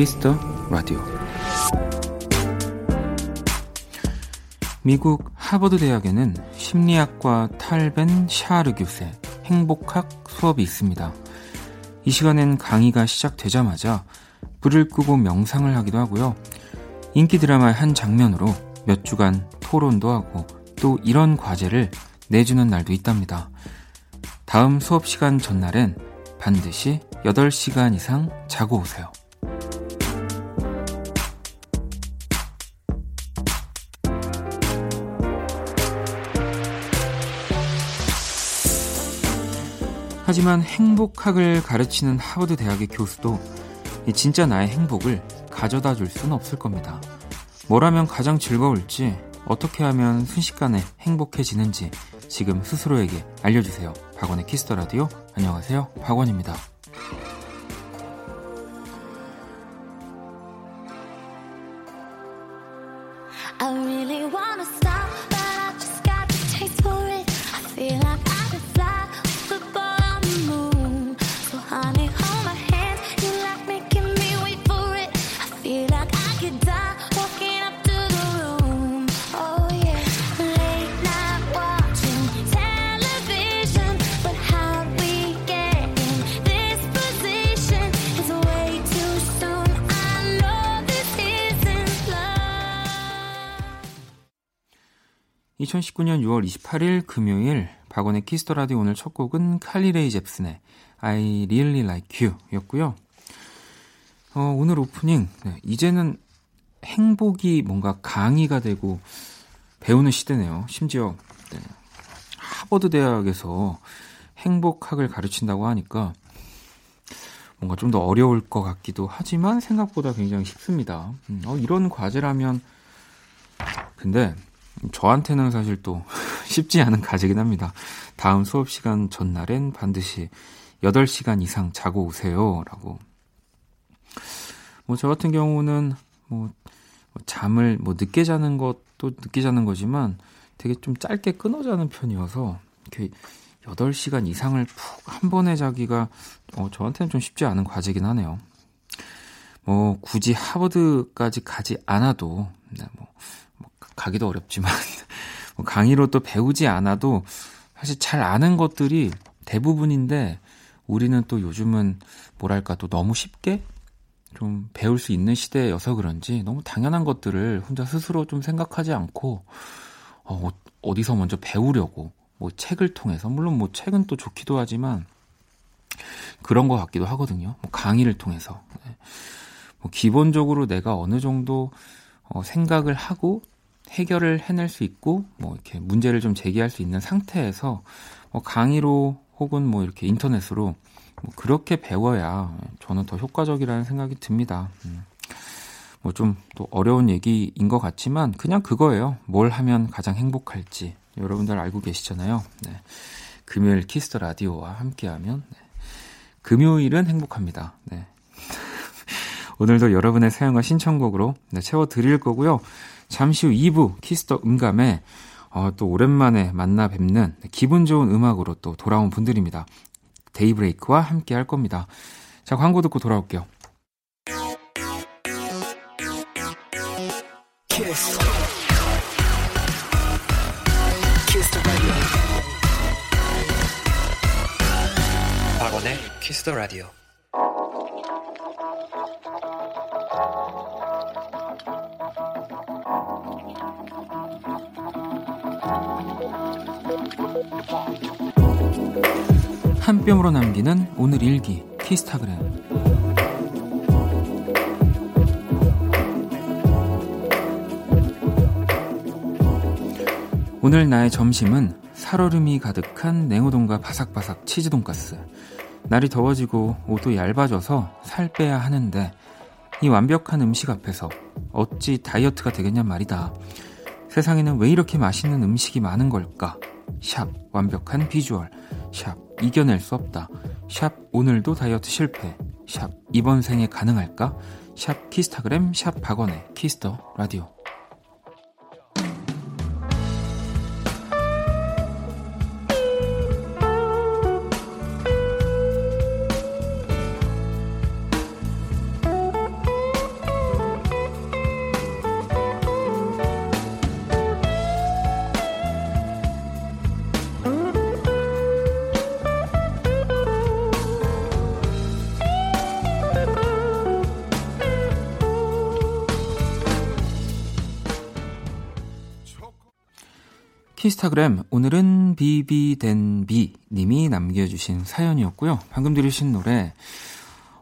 키스 더 라디오 미국 하버드 대학에는 심리학과 탈 벤 샤하르 교수의 행복학 수업이 있습니다. 이 시간엔 강의가 시작되자마자 불을 끄고 명상을 하기도 하고요. 인기 드라마의 한 장면으로 몇 주간 토론도 하고 또 이런 과제를 내주는 날도 있답니다. 다음 수업 시간 전날엔 반드시 8시간 이상 자고 오세요. 하지만 행복학을 가르치는 하버드 대학의 교수도 진짜 나의 행복을 가져다 줄 수는 없을 겁니다. 뭘 하면 가장 즐거울지, 어떻게 하면 순식간에 행복해지는지 지금 스스로에게 알려주세요. 박원의 키스터 라디오. 안녕하세요. 박원입니다. 2019년 6월 28일 금요일 박원의 키스 더 라디오 오늘 첫 곡은 칼리레이 잽슨의 I Really Like You 였고요. 어, 오늘 오프닝 네, 이제는 행복이 뭔가 강의가 되고 배우는 시대네요. 심지어 네, 하버드 대학에서 행복학을 가르친다고 하니까 뭔가 좀 더 어려울 것 같기도 하지만 생각보다 굉장히 쉽습니다. 음, 어, 이런 과제라면 근데 저한테는 사실 또 쉽지 않은 과제긴 합니다. 다음 수업 시간 전날엔 반드시 8시간 이상 자고 오세요. 라고. 뭐, 저 같은 경우는 뭐, 뭐, 잠을 뭐 늦게 자는 것도 늦게 자는 거지만 되게 좀 짧게 끊어 자는 편이어서 이렇게 8시간 이상을 푹 한 번에 자기가 어, 저한테는 좀 쉽지 않은 과제긴 하네요. 뭐, 굳이 하버드까지 가지 않아도, 네, 뭐, 가기도 어렵지만 뭐 강의로 또 배우지 않아도 사실 잘 아는 것들이 대부분인데 우리는 또 요즘은 뭐랄까 또 너무 쉽게 좀 배울 수 있는 시대여서 그런지 너무 당연한 것들을 혼자 스스로 좀 생각하지 않고 어, 어디서 먼저 배우려고 뭐 책을 통해서 물론 뭐 책은 또 좋기도 하지만 그런 것 같기도 하거든요. 뭐 강의를 통해서 네. 뭐 기본적으로 내가 어느 정도 어, 생각을 하고 해결을 해낼 수 있고 뭐 이렇게 문제를 좀 제기할 수 있는 상태에서 뭐 강의로 혹은 뭐 이렇게 인터넷으로 뭐 그렇게 배워야 저는 더 효과적이라는 생각이 듭니다. 음. 뭐좀 또 어려운 얘기인 것 같지만 그냥 그거예요. 뭘 하면 가장 행복할지 여러분들 알고 계시잖아요. 네. 금요일 키스 더 라디오와 함께하면 네. 금요일은 행복합니다. 네. 오늘도 여러분의 사연과 신청곡으로 네, 채워 드릴 거고요. 잠시 후 2부 키스 더 음감회 어, 또 오랜만에 만나 뵙는 기분 좋은 음악으로 또 돌아온 분들입니다. 데이브레이크와 함께 할 겁니다. 자, 광고 듣고 돌아올게요. 키스. 키스 박원의 키스 더 라디오. 한 뼘으로 남기는 오늘 일기 키스타그램. 오늘 나의 점심은 살얼음이 가득한 냉우동과 바삭바삭 치즈 돈가스. 날이 더워지고 옷도 얇아져서 살 빼야 하는데 이 완벽한 음식 앞에서 어찌 다이어트가 되겠냔 말이다. 세상에는 왜 이렇게 맛있는 음식이 많은 걸까? 샵 완벽한 비주얼 샵 이겨낼 수 없다. 샵 오늘도 다이어트 실패. 샵 이번 생에 가능할까? 샵 키스타그램 샵 박원의 키스 더 라디오. 키스타그램 오늘은 비비덴비 님이 남겨주신 사연이었고요. 방금 들으신 노래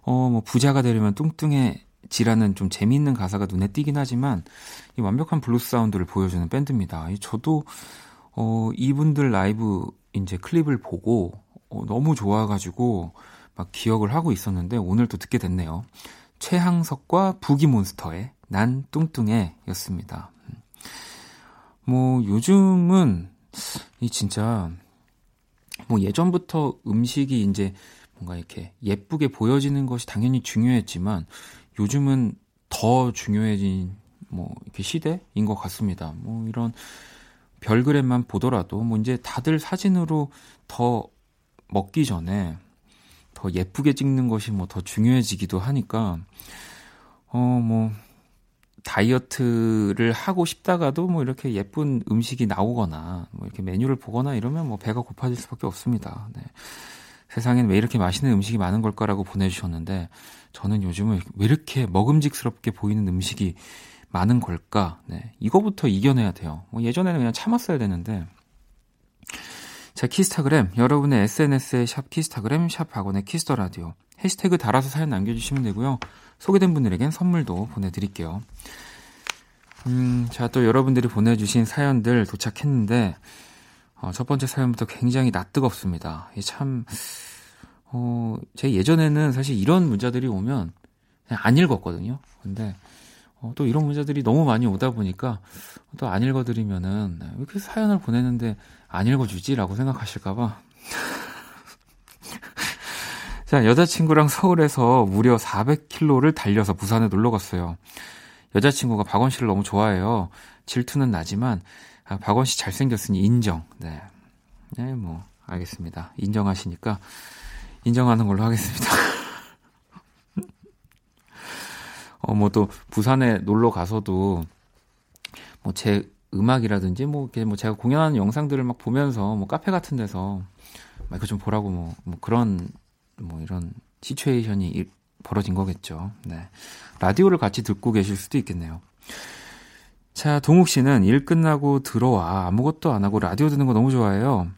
어 뭐 부자가 되려면 뚱뚱해지라는 좀 재미있는 가사가 눈에 띄긴 하지만 이 완벽한 블루스 사운드를 보여주는 밴드입니다. 저도 어 이분들 라이브 이제 클립을 보고 어, 너무 좋아가지고 막 기억을 하고 있었는데 오늘 또 듣게 됐네요. 최항석과 부기몬스터의 난 뚱뚱해 였습니다. 뭐 요즘은 이 진짜 뭐 예전부터 음식이 이제 뭔가 이렇게 예쁘게 보여지는 것이 당연히 중요했지만 요즘은 더 중요해진 뭐 이렇게 시대인 것 같습니다. 뭐 이런 별그램만 보더라도 뭐 이제 다들 사진으로 더 먹기 전에 더 예쁘게 찍는 것이 뭐 더 중요해지기도 하니까 어 뭐 다이어트를 하고 싶다가도 뭐 이렇게 예쁜 음식이 나오거나 뭐 이렇게 메뉴를 보거나 이러면 뭐 배가 고파질 수밖에 없습니다. 네. 세상엔 왜 이렇게 맛있는 음식이 많은 걸까라고 보내주셨는데 저는 요즘은 왜 이렇게 먹음직스럽게 보이는 음식이 많은 걸까? 네. 이거부터 이겨내야 돼요. 뭐 예전에는 그냥 참았어야 되는데. 자, 키스타그램. 여러분의 SNS에 샵 키스타그램, 샵 박원의 키스 더 라디오. 해시태그 달아서 사연 남겨주시면 되고요. 소개된 분들에겐 선물도 보내드릴게요. 음, 자, 또 여러분들이 보내주신 사연들 도착했는데, 어, 첫 번째 사연부터 굉장히 낯뜨겁습니다. 참, 어, 제 예전에는 사실 이런 문자들이 오면 그냥 안 읽었거든요. 근데, 어, 또 이런 문자들이 너무 많이 오다 보니까 또 안 읽어드리면은 왜 이렇게 사연을 보내는데 안 읽어주지 라고 생각하실까봐 자, 여자친구랑 서울에서 무려 400km를 달려서 부산에 놀러 갔어요. 여자친구가 박원 씨를 너무 좋아해요. 질투는 나지만, 아, 박원 씨 잘생겼으니 인정. 네. 네, 뭐, 알겠습니다. 인정하시니까, 인정하는 걸로 하겠습니다. 어, 뭐 또, 부산에 놀러 가서도, 뭐 제 음악이라든지, 뭐, 이렇게 뭐 제가 공연하는 영상들을 막 보면서, 뭐 카페 같은 데서, 막 이거 좀 보라고 뭐, 뭐 그런 뭐 이런 시츄에이션이 벌어진 거겠죠. 네. 라디오를 같이 듣고 계실 수도 있겠네요. 자, 동욱 씨는 일 끝나고 들어와 아무것도 안 하고 라디오 듣는 거 너무 좋아해요.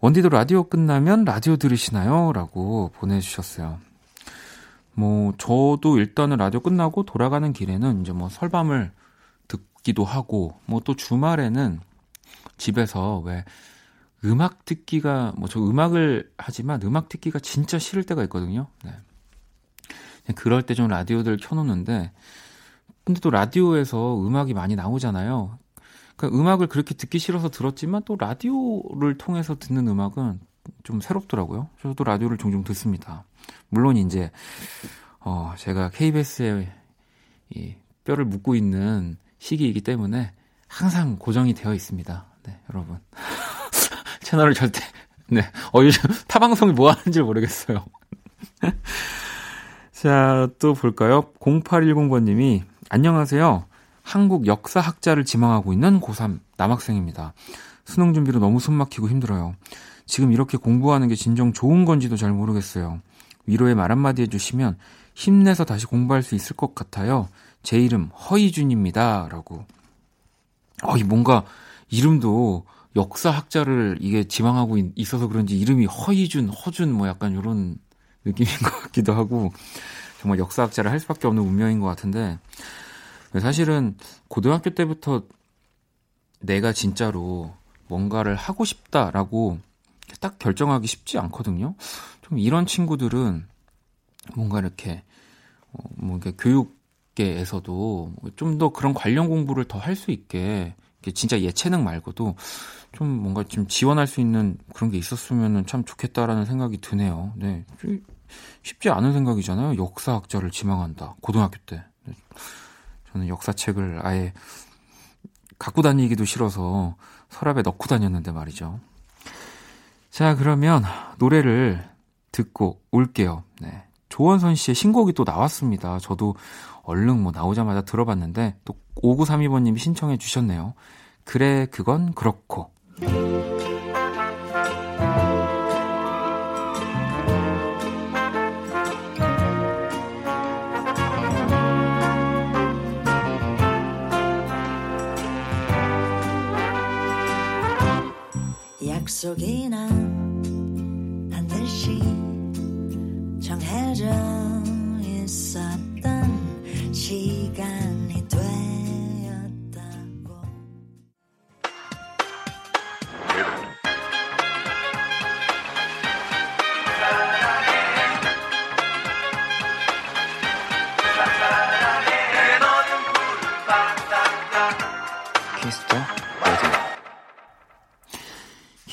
원디도 라디오 끝나면 라디오 들으시나요? 라고 보내주셨어요. 뭐, 저도 일단은 라디오 끝나고 돌아가는 길에는 이제 뭐 설밤을 듣기도 하고, 뭐 또 주말에는 집에서 왜 음악 듣기가 뭐 저 음악을 하지만 음악 듣기가 진짜 싫을 때가 있거든요. 네. 그럴 때 좀 라디오들 켜놓는데 근데 또 라디오에서 음악이 많이 나오잖아요. 그러니까 음악을 그렇게 듣기 싫어서 들었지만 또 라디오를 통해서 듣는 음악은 좀 새롭더라고요. 저도 라디오를 종종 듣습니다. 물론 이제 어 제가 KBS에 이 뼈를 묻고 있는 시기이기 때문에 항상 고정이 되어 있습니다. 네, 여러분. 채널을 절대, 네. 어, 요즘 타방송이 뭐 하는지 모르겠어요. 자, 또 볼까요? 0810번님이, 안녕하세요. 한국 역사학자를 지망하고 있는 고3 남학생입니다. 수능 준비로 너무 숨 막히고 힘들어요. 지금 이렇게 공부하는 게 진정 좋은 건지도 잘 모르겠어요. 위로의 말 한마디 해주시면 힘내서 다시 공부할 수 있을 것 같아요. 제 이름 허이준입니다. 라고. 어, 이 뭔가 이름도 역사학자를 이게 지망하고 있 어서 그런지 이름이 허이준, 허준 뭐 약간 이런 느낌인 것 같기도 하고 정말 역사학자를 할 수밖에 없는 운명인 것 같은데 사실은 고등학교 때부터 내가 진짜로 뭔가를 하고 싶다라고 딱 결정하기 쉽지 않거든요. 좀 이런 친구들은 뭔가 이렇게 어, 뭐 교육계에서도 좀 더 그런 관련 공부를 더 할 수 있게 진짜 예체능 말고도 좀 뭔가 좀 지원할 수 있는 그런 게 있었으면 참 좋겠다라는 생각이 드네요. 네. 쉽지 않은 생각이잖아요. 역사학자를 지망한다. 고등학교 때. 네. 저는 역사책을 아예 갖고 다니기도 싫어서 서랍에 넣고 다녔는데 말이죠. 자, 그러면 노래를 듣고 올게요. 네. 조원선 씨의 신곡이 또 나왔습니다. 저도 얼른 뭐 나오자마자 들어봤는데 또 5932번님이 신청해 주셨네요. 그래, 그건 그렇고. 약속이란 반드시 정해져 있었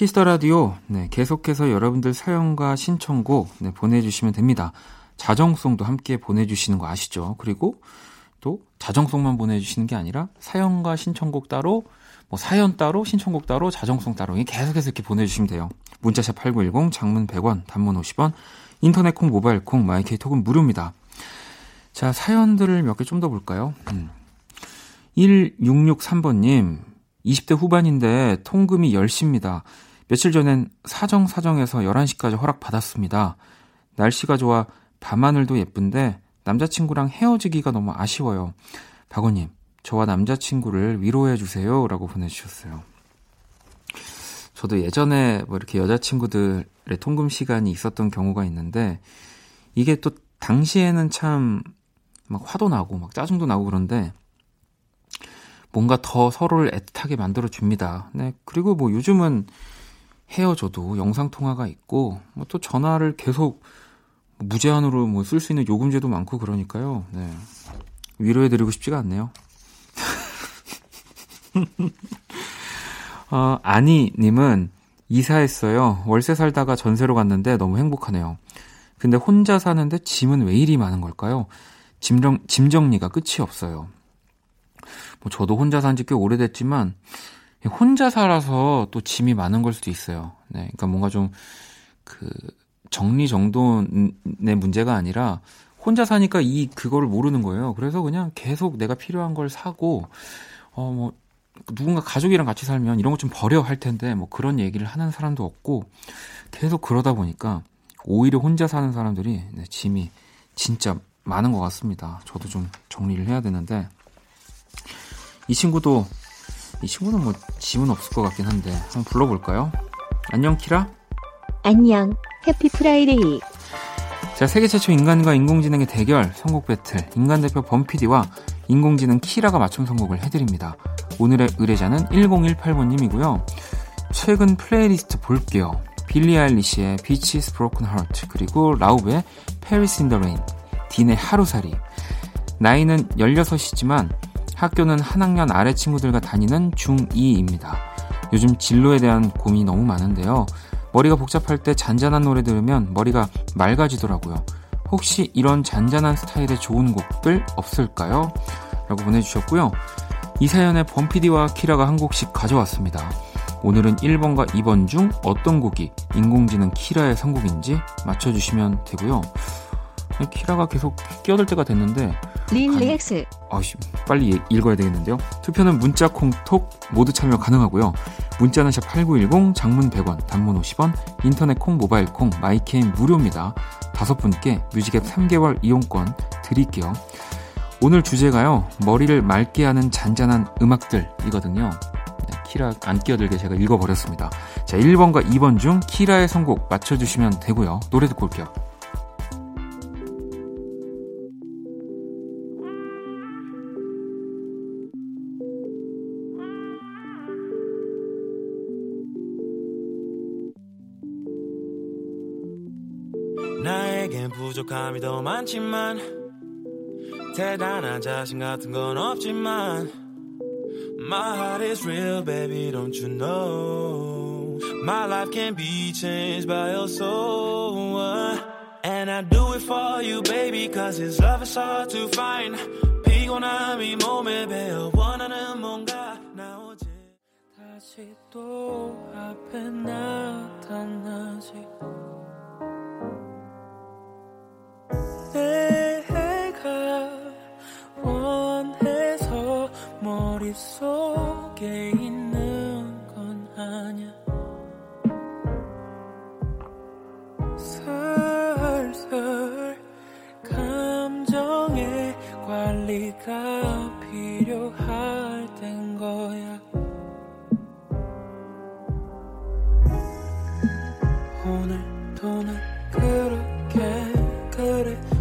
키스 더 라디오. 네, 계속해서 여러분들 사연과 신청곡 네, 보내주시면 됩니다. 자정송도 함께 보내주시는 거 아시죠? 그리고 또 자정송만 보내주시는 게 아니라 사연과 신청곡 따로, 뭐 사연 따로, 신청곡 따로, 자정송 따로 계속해서 이렇게 보내주시면 돼요. 문자샵 8910, 장문 100원, 단문 50원, 인터넷 콩, 모바일 콩, 마이케이 톡은 무료입니다. 자, 사연들을 몇 개 좀 더 볼까요? 음. 1663번님, 20대 후반인데 통금이 10시입니다. 며칠 전엔 사정사정에서 11시까지 허락받았습니다. 날씨가 좋아 밤하늘도 예쁜데 남자친구랑 헤어지기가 너무 아쉬워요. 박원님, 저와 남자친구를 위로해주세요. 라고 보내주셨어요. 저도 예전에 뭐 이렇게 여자친구들의 통금 시간이 있었던 경우가 있는데 이게 또 당시에는 참 막 화도 나고 막 짜증도 나고 그런데 뭔가 더 서로를 애틋하게 만들어 줍니다. 네. 그리고 뭐 요즘은 헤어져도 영상 통화가 있고 뭐 또 전화를 계속 무제한으로 뭐 쓸 수 있는 요금제도 많고 그러니까요. 네. 위로해 드리고 싶지가 않네요. 어, 아니 님은 이사했어요. 월세 살다가 전세로 갔는데 너무 행복하네요. 근데 혼자 사는데 짐은 왜 이리 많은 걸까요? 짐, 정, 짐 정리가 끝이 없어요. 뭐 저도 혼자 산 지 꽤 오래됐지만 혼자 살아서 또 짐이 많은 걸 수도 있어요. 네, 그러니까 뭔가 좀 그 정리 정돈의 문제가 아니라 혼자 사니까 이 그거를 모르는 거예요. 그래서 그냥 계속 내가 필요한 걸 사고 어 뭐 누군가 가족이랑 같이 살면 이런 거 좀 버려 할 텐데 뭐 그런 얘기를 하는 사람도 없고 계속 그러다 보니까 오히려 혼자 사는 사람들이 네, 짐이 진짜 많은 것 같습니다. 저도 좀 정리를 해야 되는데 이 친구도 이 친구는 뭐 짐은 없을 것 같긴 한데 한번 불러볼까요? 안녕 키라. 안녕, Happy Friday. 자 세계 최초 인간과 인공지능의 대결 선곡 배틀 인간 대표 범피디와 인공지능 키라가 맞춤 선곡을 해드립니다. 오늘의 의뢰자는 1018번님이고요. 최근 플레이리스트 볼게요. 빌리 아일리시의 Bitches Broken Hearts 그리고 라우브의 Paris in the Rain 딘의 하루살이 나이는 16이지만 학교는 한 학년 아래 친구들과 다니는 중2입니다. 요즘 진로에 대한 고민이 너무 많은데요. 머리가 복잡할 때 잔잔한 노래 들으면 머리가 맑아지더라고요. 혹시 이런 잔잔한 스타일의 좋은 곡들 없을까요? 라고 보내주셨고요. 이 사연에 범피디와 키라가 한 곡씩 가져왔습니다. 오늘은 1번과 2번 중 어떤 곡이 인공지능 키라의 선곡인지 맞춰주시면 되고요. 키라가 계속 끼어들 때가 됐는데 Relax. 아씨 빨리 읽어야 되겠는데요. 투표는 문자 콩톡 모두 참여 가능하고요. 문자는 샵 8910 장문 100원 단문 50원 인터넷 콩 모바일 콩 마이케이는 무료입니다. 다섯 분께 뮤직앱 3개월 이용권 드릴게요. 오늘 주제가요. 머리를 맑게 하는 잔잔한 음악들이거든요. 네, 키라 안 끼어들게 제가 읽어버렸습니다. 자 1번과 2번 중 키라의 선곡 맞춰주시면 되고요. 노래 듣고 올게요. 부족함이 더 많지만 대단한 자신 같은 건 없지만 My heart is real baby don't you know My life can be changed by your soul And I do it for you baby cause this love is hard to find 피곤함이 몸에 배어 원하는 뭔가 나 어제 다시 또 앞에 나타나지 내가 원해서 머릿속에 있는 건 아냐 슬슬 감정의 관리가 필요할 땐 거야. 그렇게 너무면 다시 난 그리워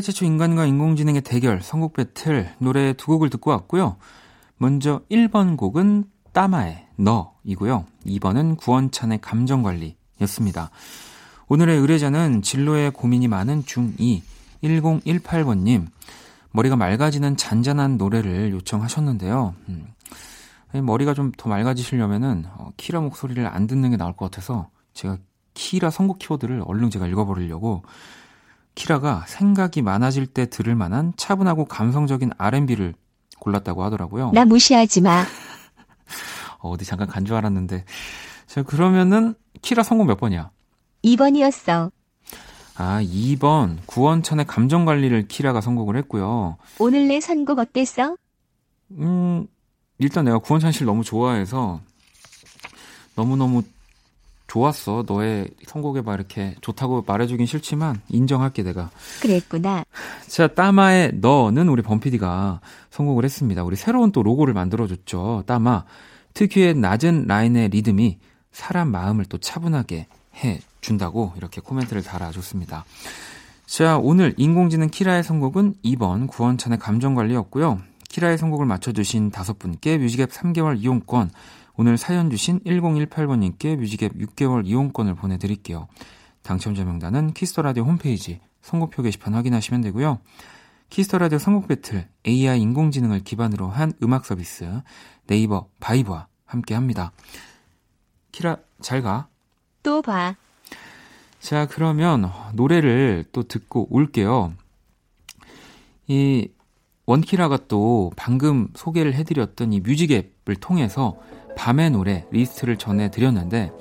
세계 최초 인간과 인공지능의 대결 선곡 배틀 노래 두 곡을 듣고 왔고요. 먼저 1번 곡은 따마의 너이고요. 2번은 구원찬의 감정관리였습니다. 오늘의 의뢰자는 진로에 고민이 많은 중2 1018번님 머리가 맑아지는 잔잔한 노래를 요청하셨는데요. 음, 머리가 좀 더 맑아지시려면은 어, 키라 목소리를 안 듣는 게 나을 것 같아서 제가 키라 선곡 키워드를 얼른 제가 읽어버리려고 키라가 생각이 많아질 때 들을 만한 차분하고 감성적인 R&B를 골랐다고 하더라고요. 나 무시하지 마. 어, 디 잠깐 간 줄 알았는데. 자, 그러면은 키라 선곡 몇 번이야? 2번이었어. 아, 2번 구원천의 감정 관리를 키라가 선곡을 했고요. 오늘 내 선곡 어땠어? 음, 일단 내가 구원찬 씨를 너무 좋아해서 너무너무 좋았어. 너의 선곡에 막 이렇게 좋다고 말해주긴 싫지만 인정할게 내가. 그랬구나. 자, 따마의 너는 우리 범피디가 선곡을 했습니다. 우리 새로운 또 로고를 만들어줬죠. 따마. 특유의 낮은 라인의 리듬이 사람 마음을 또 차분하게 해 준다고 이렇게 코멘트를 달아줬습니다. 자, 오늘 인공지능 키라의 선곡은 2번 구원찬의 감정관리였고요. 키라의 선곡을 맞춰주신 다섯 분께 뮤직앱 3개월 이용권, 오늘 사연 주신 1018번님께 뮤직앱 6개월 이용권을 보내드릴게요. 당첨자 명단은 키스 더 라디오 홈페이지 선곡표 게시판 확인하시면 되고요. 키스 더 라디오 선곡 배틀 AI 인공지능을 기반으로 한 음악 서비스 네이버 바이브와 함께 합니다. 키라 잘 가. 또 봐. 자, 그러면 노래를 또 듣고 올게요. 이 원키라가 또 방금 소개를 해드렸던 이 뮤직앱을 통해서 밤의 노래 리스트를 전해드렸는데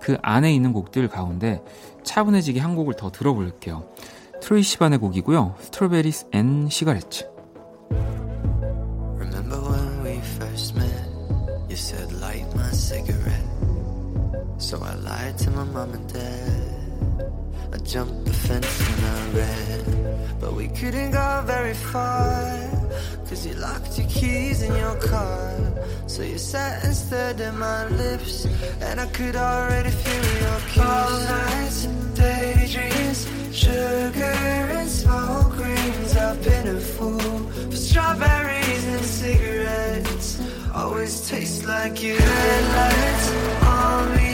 그 안에 있는 곡들 가운데 차분해지게 한 곡을 더 들어볼게요. 트로이 시반의 곡이고요. Strawberries and Cigarettes. Remember when we first met? You said light my cigarette. So I lied to my mom and dad. I jumped the fence and I ran. But we couldn't go very far. Cause you locked your keys in your car. So you sat and stared at my lips. And I could already feel your kiss. All nights, daydreams, sugar and smoke rings. I've been a fool for strawberries and cigarettes. Always taste like you. Headlights on me,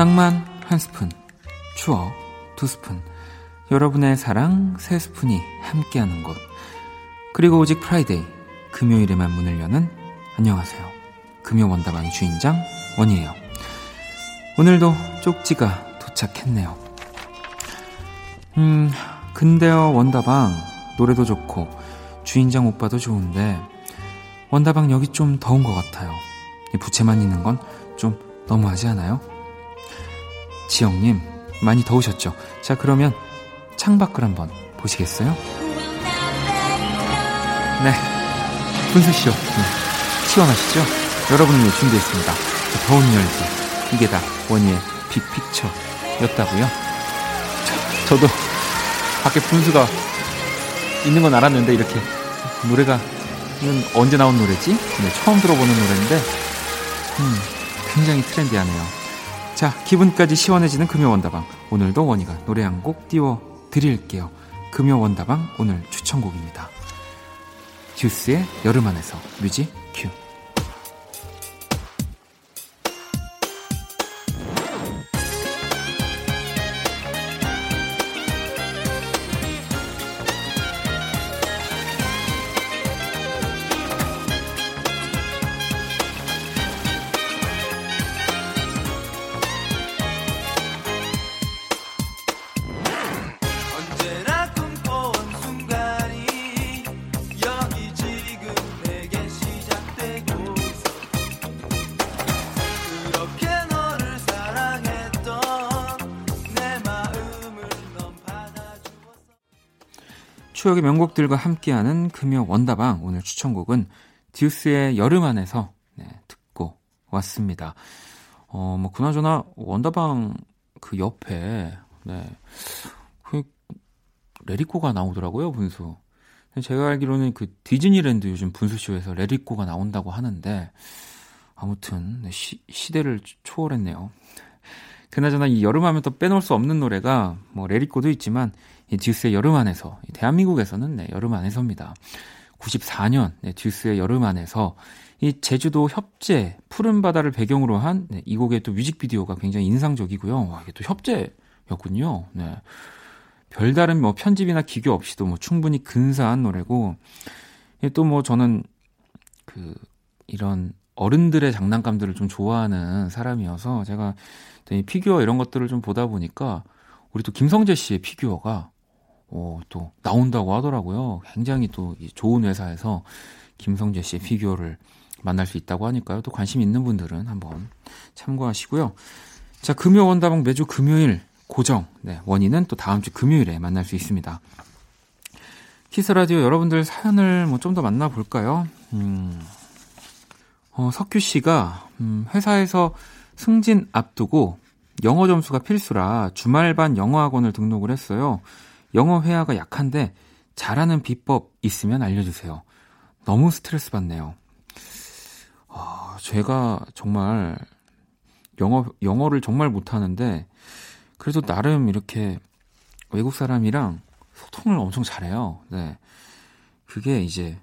낭만 한 스푼, 추억 두 스푼, 여러분의 사랑 세 스푼이 함께하는 곳. 그리고 오직 Friday, 금요일에만 문을 여는 안녕하세요. 금요 원다방의 주인장 원이에요. 오늘도 쪽지가 도착했네요. 음, 근데요 원다방 노래도 좋고 주인장 오빠도 좋은데 원다방 여기 좀 더운 것 같아요. 이 부채만 있는 건 좀 너무하지 않아요? 지영님, 많이 더우셨죠? 자, 그러면 창밖을 한번 보시겠어요? 네. 분수쇼. 네. 시원하시죠? 여러분을 위해 준비했습니다. 자, 더운 열기. 이게 다 원희의 빅픽처였다고요 저, 저도 밖에 분수가 있는 건 알았는데 이렇게 노래가 언제 나온 노래지? 네, 처음 들어보는 노래인데 음, 굉장히 트렌디하네요. 자, 기분까지 시원해지는 금요 원다방. 오늘도 원희가 노래 한 곡 띄워 드릴게요. 금요 원다방 오늘 추천곡입니다. 듀스의 여름 안에서 뮤직 큐. 추억의 명곡들과 함께하는 금요 원다방 오늘 추천곡은 듀스의 여름 안에서 네, 듣고 왔습니다. 어, 뭐 그나저나 원다방 그 옆에 네. 그 레리코가 나오더라고요, 분수. 제가 알기로는 그 디즈니랜드 요즘 분수쇼에서 레리코가 나온다고 하는데 아무튼 네, 시, 시대를 초월했네요. 그나저나 이 여름하면 또 빼놓을 수 없는 노래가 뭐 레리코도 있지만 이 듀스의 여름 안에서 대한민국에서는 네, 여름 안에서입니다. 94년 네, 듀스의 여름 안에서 이 제주도 협재 푸른 바다를 배경으로 한이 네, 곡의 또 뮤직비디오가 굉장히 인상적이고요. 와, 이게 또 협재였군요. 네. 별다른 뭐 편집이나 기교 없이도 뭐 충분히 근사한 노래고 또 뭐 저는 그 이런 어른들의 장난감들을 좀 좋아하는 사람이어서 제가 이 피규어 이런 것들을 좀 보다 보니까 우리 또 김성재 씨의 피규어가 어, 또 나온다고 하더라고요. 굉장히 또 좋은 회사에서 김성재 씨의 피규어를 만날 수 있다고 하니까요. 또 관심 있는 분들은 한번 참고하시고요. 자, 금요 원다방 매주 금요일 고정. 네, 원이는 또 다음 주 금요일에 만날 수 있습니다. 키스 더 라디오 여러분들 사연을 뭐 좀 더 만나볼까요? 음, 어, 석규 씨가, 음, 회사에서 승진 앞두고 영어 점수가 필수라 주말반 영어 학원을 등록을 했어요. 영어 회화가 약한데 잘하는 비법 있으면 알려주세요. 너무 스트레스 받네요. 아, 제가 정말 영어, 영어를 정말 못하는데, 그래도 나름 이렇게 외국 사람이랑 소통을 엄청 잘해요. 네. 그게 이제,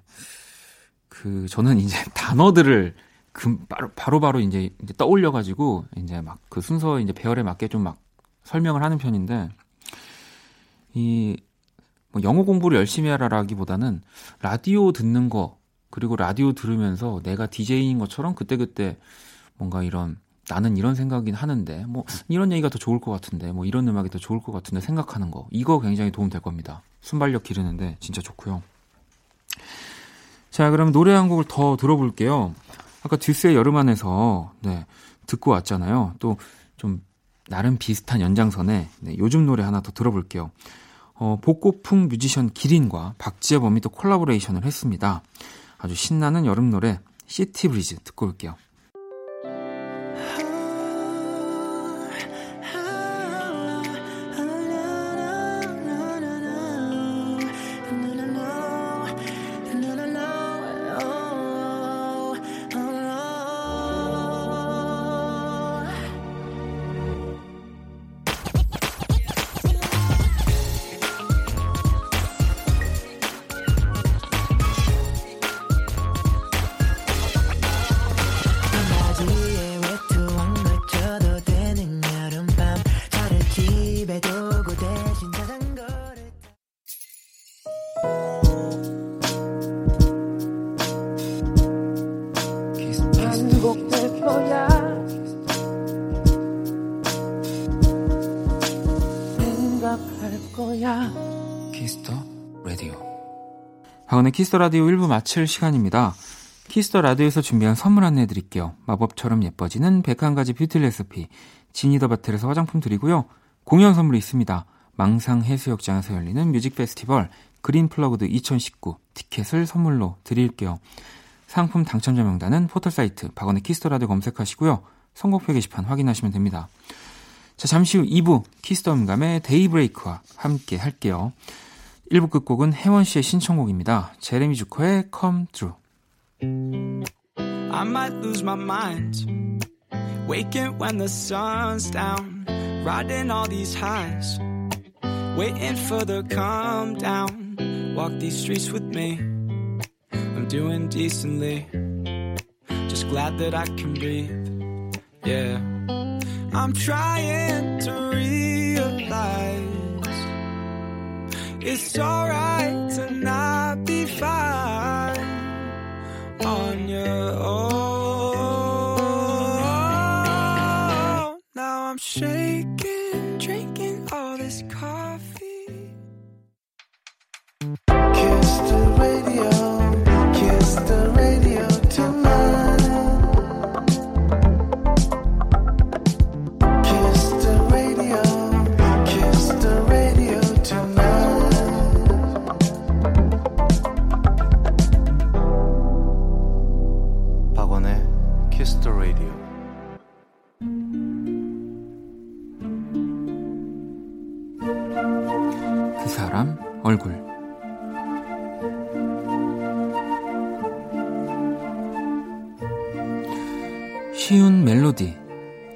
그, 저는 이제 단어들을 그, 바로, 바로, 바로 이제, 이제 떠올려가지고, 이제 막 그 순서 이제 배열에 맞게 좀 막 설명을 하는 편인데, 이, 뭐 영어 공부를 열심히 하라라기보다는 라디오 듣는 거, 그리고 라디오 들으면서 내가 DJ인 것처럼 그때그때 뭔가 이런 나는 이런 생각이긴 하는데 뭐 이런 얘기가 더 좋을 것 같은데 뭐 이런 음악이 더 좋을 것 같은데 생각하는 거 이거 굉장히 도움 될 겁니다. 순발력 기르는데 진짜 좋고요. 자, 그럼 노래 한 곡을 더 들어볼게요. 아까 듀스의 여름 안에서 네, 듣고 왔잖아요. 또 좀 나름 비슷한 연장선에 네, 요즘 노래 하나 더 들어볼게요. 어, 복고풍 뮤지션 기린과 박재범이 또 콜라보레이션을 했습니다. 아주 신나는 여름 노래 City Breeze 듣고 올게요. 박원의 Kiss the Radio 1부 마칠 시간입니다. Kiss the Radio에서 준비한 선물 안내 드릴게요. 마법처럼 예뻐지는 101가지 뷰티 레시피, Genie the Bottle에서 화장품 드리고요. 공연 선물이 있습니다. 망상 해수욕장에서 열리는 뮤직 페스티벌 Green Plugged 2019 티켓을 선물로 드릴게요. 상품 당첨자 명단은 포털 사이트 박원의 Kiss the Radio 검색하시고요. 선곡표 게시판 확인하시면 됩니다. 자, 잠시 후 2부 Kiss the 음감회 데이브레이크와 함께 할게요. 1부 끝곡은 혜원 씨의 신청곡입니다. 제레미 주커의 Come Through. I might lose my mind. Waking when the sun's down. Riding all these highs. Waiting for the calm down. Walk these streets with me. I'm doing decently. Just glad that I can breathe. Yeah. I'm trying to realize It's alright to not be fine on your own. 쉬운 멜로디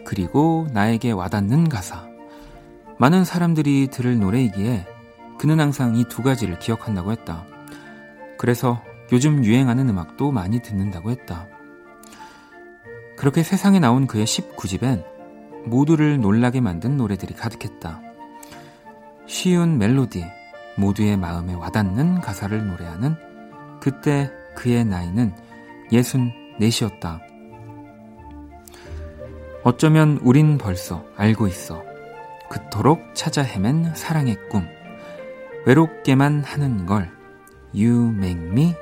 그리고 나에게 와닿는 가사 많은 사람들이 들을 노래이기에 그는 항상 이 두 가지를 기억한다고 했다. 그래서 요즘 유행하는 음악도 많이 듣는다고 했다. 그렇게 세상에 나온 그의 19집엔 모두를 놀라게 만든 노래들이 가득했다. 쉬운 멜로디, 모두의 마음에 와닿는 가사를 노래하는 그때 그의 나이는 64이었다. 어쩌면 우린 벌써 알고 있어. 그토록 찾아 헤맨 사랑의 꿈. 외롭게만 하는 걸. You make me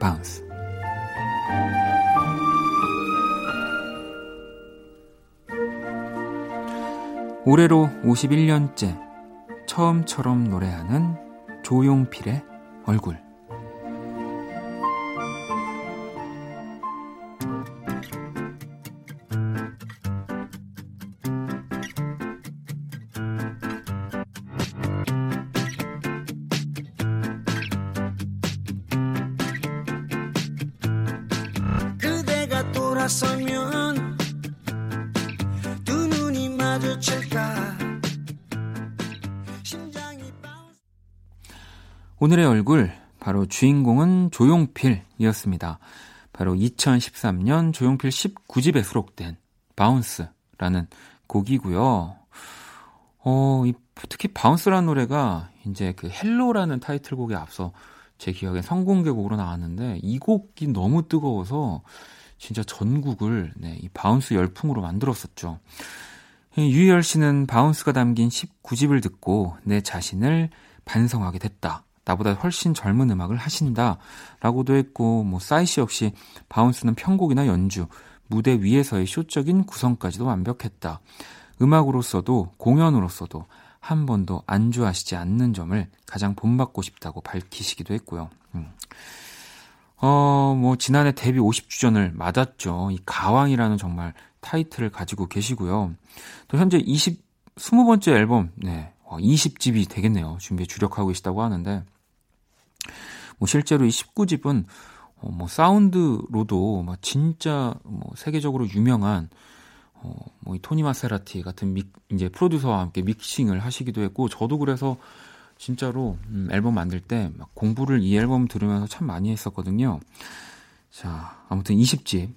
bounce. 올해로 51년째 처음처럼 노래하는 조용필의 얼굴. 오늘의 얼굴, 바로 주인공은 조용필이었습니다. 바로 2013년 조용필 19집에 수록된 Bounce라는 곡이고요. 어, 이, 특히 Bounce라는 노래가 이제 그 Hello라는 타이틀곡에 앞서 제 기억에 선공개곡으로 나왔는데 이 곡이 너무 뜨거워서 진짜 전국을 네, 이 Bounce 열풍으로 만들었었죠. 이 유희열 씨는 Bounce가 담긴 19집을 듣고 내 자신을 반성하게 됐다. 나보다 훨씬 젊은 음악을 하신다. 라고도 했고, 뭐, 싸이 씨 역시 바운스는 편곡이나 연주, 무대 위에서의 쇼적인 구성까지도 완벽했다. 음악으로서도 공연으로서도 한 번도 안주하시지 않는 점을 가장 본받고 싶다고 밝히시기도 했고요. 음. 어, 뭐, 지난해 데뷔 50주년을 맞았죠. 이 가왕이라는 정말 타이틀을 가지고 계시고요. 또 현재 20, 20번째 앨범, 네, 20집이 되겠네요. 준비에 주력하고 계시다고 하는데, 뭐, 실제로 이 19집은, 어, 뭐, 사운드로도, 막, 진짜, 뭐, 세계적으로 유명한, 어, 뭐, 이 토니 마세라티 같은 믹, 이제 프로듀서와 함께 믹싱을 하시기도 했고, 저도 그래서, 진짜로 음, 앨범 만들 때 막 공부를 이 앨범 들으면서 참 많이 했었거든요. 자, 아무튼 20집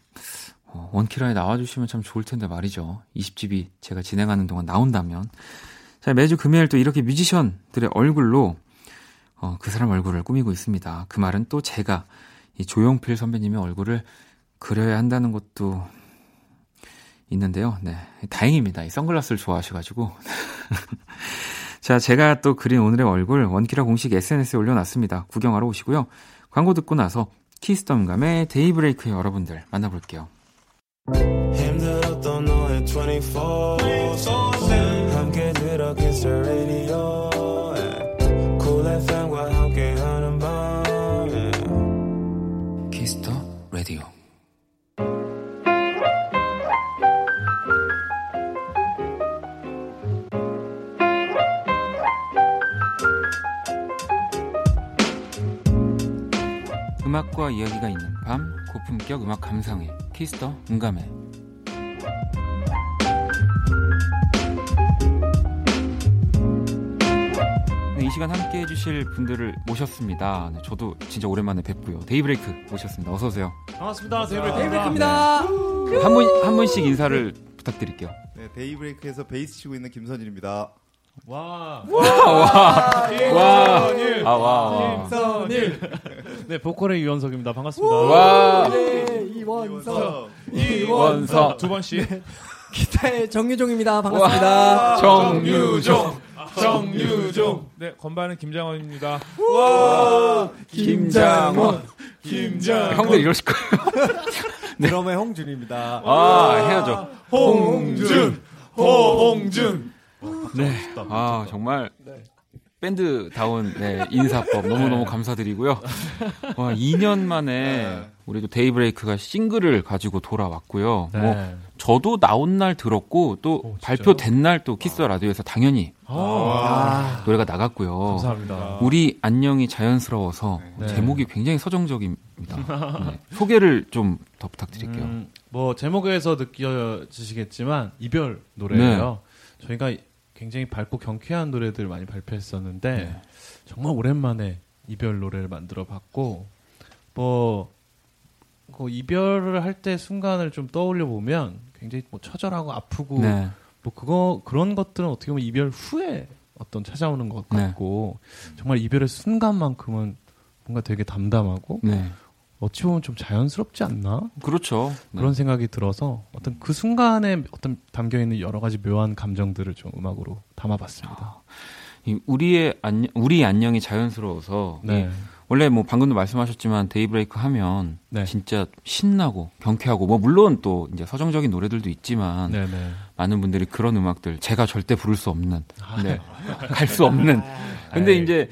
어, 원키라에 나와주시면 참 좋을 텐데 말이죠. 20집이 제가 진행하는 동안 나온다면. 자, 매주 금요일 또 이렇게 뮤지션들의 얼굴로 어, 그 사람 얼굴을 꾸미고 있습니다. 그 말은 또 제가 이 조용필 선배님의 얼굴을 그려야 한다는 것도 있는데요. 네. 다행입니다. 이 선글라스를 좋아하셔가지고. 자, 제가 또 그린 오늘의 얼굴 원키라 공식 SNS에 올려놨습니다. 구경하러 오시고요. 광고 듣고 나서 키스덤감의 데이브레이크의 여러분들 만나볼게요. 힘들었던 너의 24 함께 들어 Radio Cool 음악과 이야기가 있는 밤 고품격 음악 감상회 Kiss the 음감회 네, 이 시간 함께 해주실 분들을 모셨습니다. 네, 저도 진짜 오랜만에 뵙고요. 데이브레이크 모셨습니다. 어서 오세요. 반갑습니다. 데이브레이크입니다. 한분 한 분씩 인사를 부탁드릴게요. 네, 데이브레이크에서 베이스 치고 있는 김선일입니다. 와. 와, 김선일. 아, 와, 와. 김선일. 네, 보컬의 유원석입니다. 반갑습니다. 와, 이원석. 이원석. 두 번씩. 기타의 정유종입니다. 반갑습니다. 정유종, 정유종. 네, 건반은 김장원입니다. 김장원. 김장. 형들 이러실 거예요. 드럼의 홍준입니다. 아, 해야죠. 홍준. 호홍준. 네. 아, 정말 밴드다운 네, 인사법 너무너무 감사드리고요. 와, 2년 만에 우리 도 데이브레이크가 싱글을 가지고 돌아왔고요. 네. 뭐 저도 나온 날 들었고 또 오? 발표된 날 또 Kiss Radio에서 당연히 아, 노래가 나갔고요. 감사합니다. 우리 안녕이 자연스러워서 네. 제목이 굉장히 서정적입니다. 네. 소개를 좀 더 부탁드릴게요. 음, 뭐 제목에서 느껴지시겠지만 이별 노래예요. 저희가 굉장히 밝고 경쾌한 노래들 많이 발표했었는데 네. 정말 오랜만에 이별 노래를 만들어 봤고 뭐, 그 이별을 할 때 순간을 좀 떠올려 보면 굉장히 뭐 처절하고 아프고 네. 뭐 그거 그런 것들은 어떻게 보면 이별 후에 어떤 찾아오는 것 네. 같고 정말 이별의 순간만큼은 뭔가 되게 담담하고 네. 어찌 보면 좀 자연스럽지 않나 그렇죠. 네. 그런 생각이 들어서 어떤 그 순간에 어떤 담겨 있는 여러 가지 묘한 감정들을 좀 음악으로 담아봤습니다. 이 우리의 안녕, 우리 안녕이 자연스러워서 네, 이 원래 뭐 방금도 말씀하셨지만 데이브레이크 하면 네. 진짜 신나고 경쾌하고 뭐 물론 또 이제 서정적인 노래들도 있지만 네, 네. 많은 분들이 그런 음악들 제가 절대 부를 수 없는 아. 네. 갈수 없는 근데 에이, 이제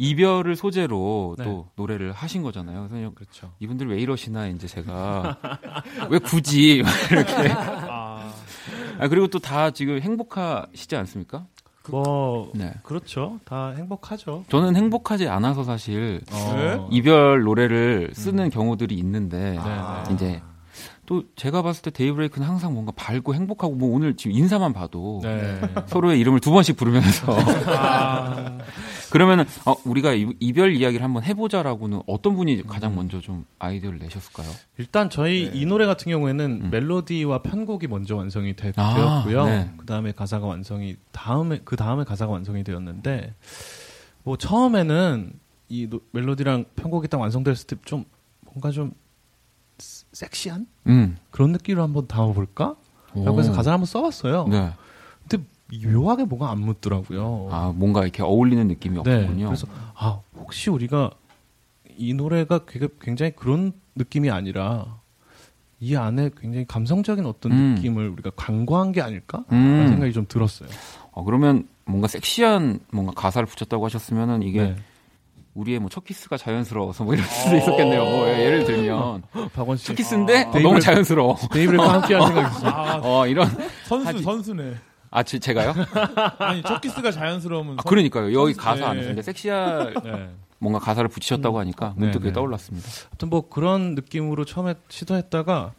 이별을 소재로 네. 또 노래를 하신 거잖아요. 그래서 그냥 그렇죠. 이분들 왜 이러시나 이제 제가 왜 굳이 이렇게 아, 아 그리고 또 다 지금 행복하시지 않습니까? 뭐 네. 그렇죠. 다 행복하죠. 저는 행복하지 않아서 사실 어, 이별 노래를 쓰는 경우들이 있는데 네, 네. 이제 또 제가 봤을 때 데이브레이크는 항상 뭔가 밝고 행복하고 뭐 오늘 지금 인사만 봐도 네. 서로의 이름을 두 번씩 부르면서 아, 그러면은 어, 우리가 이- 이별 이야기를 한번 해보자라고는 어떤 분이 가장 먼저 좀 아이디어를 내셨을까요? 일단 저희 이 노래 같은 경우에는 음. 멜로디와 편곡이 먼저 완성이 되, 아, 되었고요. 네. 그 다음에 가사가 완성이 다음에 그 다음에 가사가 완성이 되었는데 뭐 처음에는 이 노- 멜로디랑 편곡이 딱 완성됐을 때 좀 뭔가 좀 스- 섹시한 음. 그런 느낌으로 한번 담아볼까? 라고 해서 가사를 한번 써봤어요. 네. 묘하게 뭐가 안 묻더라고요. 아 뭔가 이렇게 어울리는 느낌이 네. 없군요. 그래서 아 혹시 우리가 이 노래가 굉장히 그런 느낌이 아니라 이 안에 굉장히 감성적인 어떤 음. 느낌을 우리가 간과한 게 아닐까? 음. 라는 생각이 좀 들었어요. 어, 그러면 뭔가 섹시한 뭔가 가사를 붙였다고 하셨으면은 이게 네. 우리의 뭐 첫 키스가 자연스러워서 뭐 이럴 수도 있었겠네요. 뭐 예, 예를 들면 박원 씨 첫 키스인데 어, 데이브레이크- 너무 자연스러워. 데이브레이크와 함께할 생각이 있어요. 아, 어 이런 선수 하지. 선수네. 아 제, 제가요? 아니 첫 키스가 자연스러우면 아, 선- 그러니까요. 여기 가사 네. 안에서 이제 섹시한 네. 뭔가 가사를 붙이셨다고 하니까 네, 문득 그게 네. 떠올랐습니다. 아무튼 뭐 그런 느낌으로 처음에 시도했다가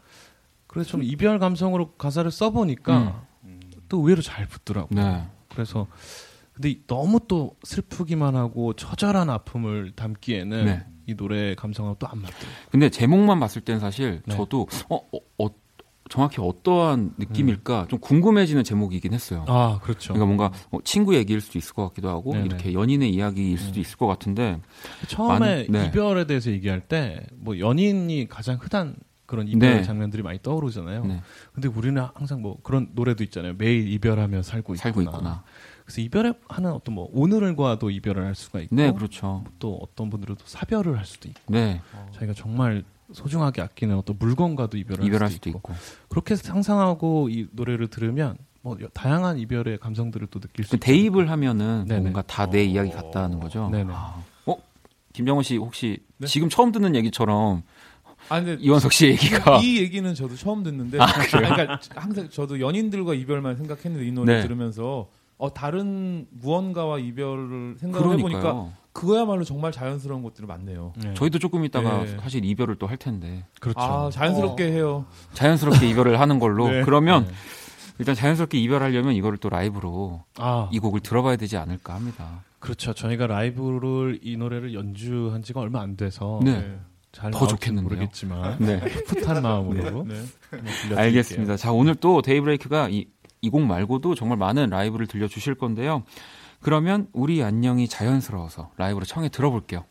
그래서 좀 이별 감성으로 가사를 써보니까 또 의외로 잘 붙더라고요. 네. 그래서 근데 너무 또 슬프기만 하고 처절한 아픔을 담기에는 네. 이 노래 감성하고 또 안 맞더라고요. 근데 제목만 봤을 땐 사실 네. 저도 어, 어, 어, 정확히 어떠한 느낌일까 좀 궁금해지는 제목이긴 했어요. 아 그렇죠. 그러니까 뭔가 어, 친구 얘기일 수도 있을 것 같기도 하고 네네. 이렇게 연인의 이야기일 수도 있을 것 같은데 처음에 많은- 네. 이별에 대해서 얘기할 때 뭐 연인이 가장 흔한 그런 이별 네. 장면들이 많이 떠오르잖아요. 네, 근데 우리는 항상 뭐 그런 노래도 있잖아요. 매일 이별하며 살고 있구나. 살고 있구나. 그래서 이별하는 어떤 뭐 오늘과도 이별을 할 수가 있고 네, 그렇죠. 또 어떤 분들은 또 사별을 할 수도 있고 네, 자기가 정말 소중하게 아끼는 어떤 물건과도 이별할 할 수도 수도 있고. 있고. 그렇게 상상하고 이 노래를 들으면 뭐 여- 다양한 이별의 감성들을 또 느낄 수 그. 대입을 하면은 네네. 뭔가 다 내 이야기 같다는 거죠. 네네. 아, 어, 김정은 씨 혹시 네? 지금 처음 듣는 얘기처럼 아 근데 이원석 씨 얘기가 이 얘기는 저도 처음 듣는데 아, 아니, 그러니까 항상 저도 연인들과 이별만 생각했는데 이 노래 네. 들으면서 어 다른 무언가와 이별을 생각을 해보니까 그거야말로 정말 자연스러운 것들이 많네요. 네. 저희도 조금 있다가 네. 사실 이별을 또 할 텐데 그렇죠. 아 자연스럽게 해요. 자연스럽게 이별을 하는 걸로 네. 그러면 네. 일단 자연스럽게 이별하려면 이거를 또 라이브로 아 이 곡을 들어봐야 되지 않을까 합니다. 그렇죠. 저희가 라이브를 이 노래를 연주한 지가 얼마 안 돼서 네. 잘더 나올지 좋겠는데요. 모르겠지만 네. 풋한 마음으로 네. 알겠습니다. 자, 오늘 또 데이브레이크가 이, 이 곡 말고도 정말 많은 라이브를 들려주실 건데요. 그러면 우리 안녕이 자연스러워서 라이브로 청해 들어볼게요.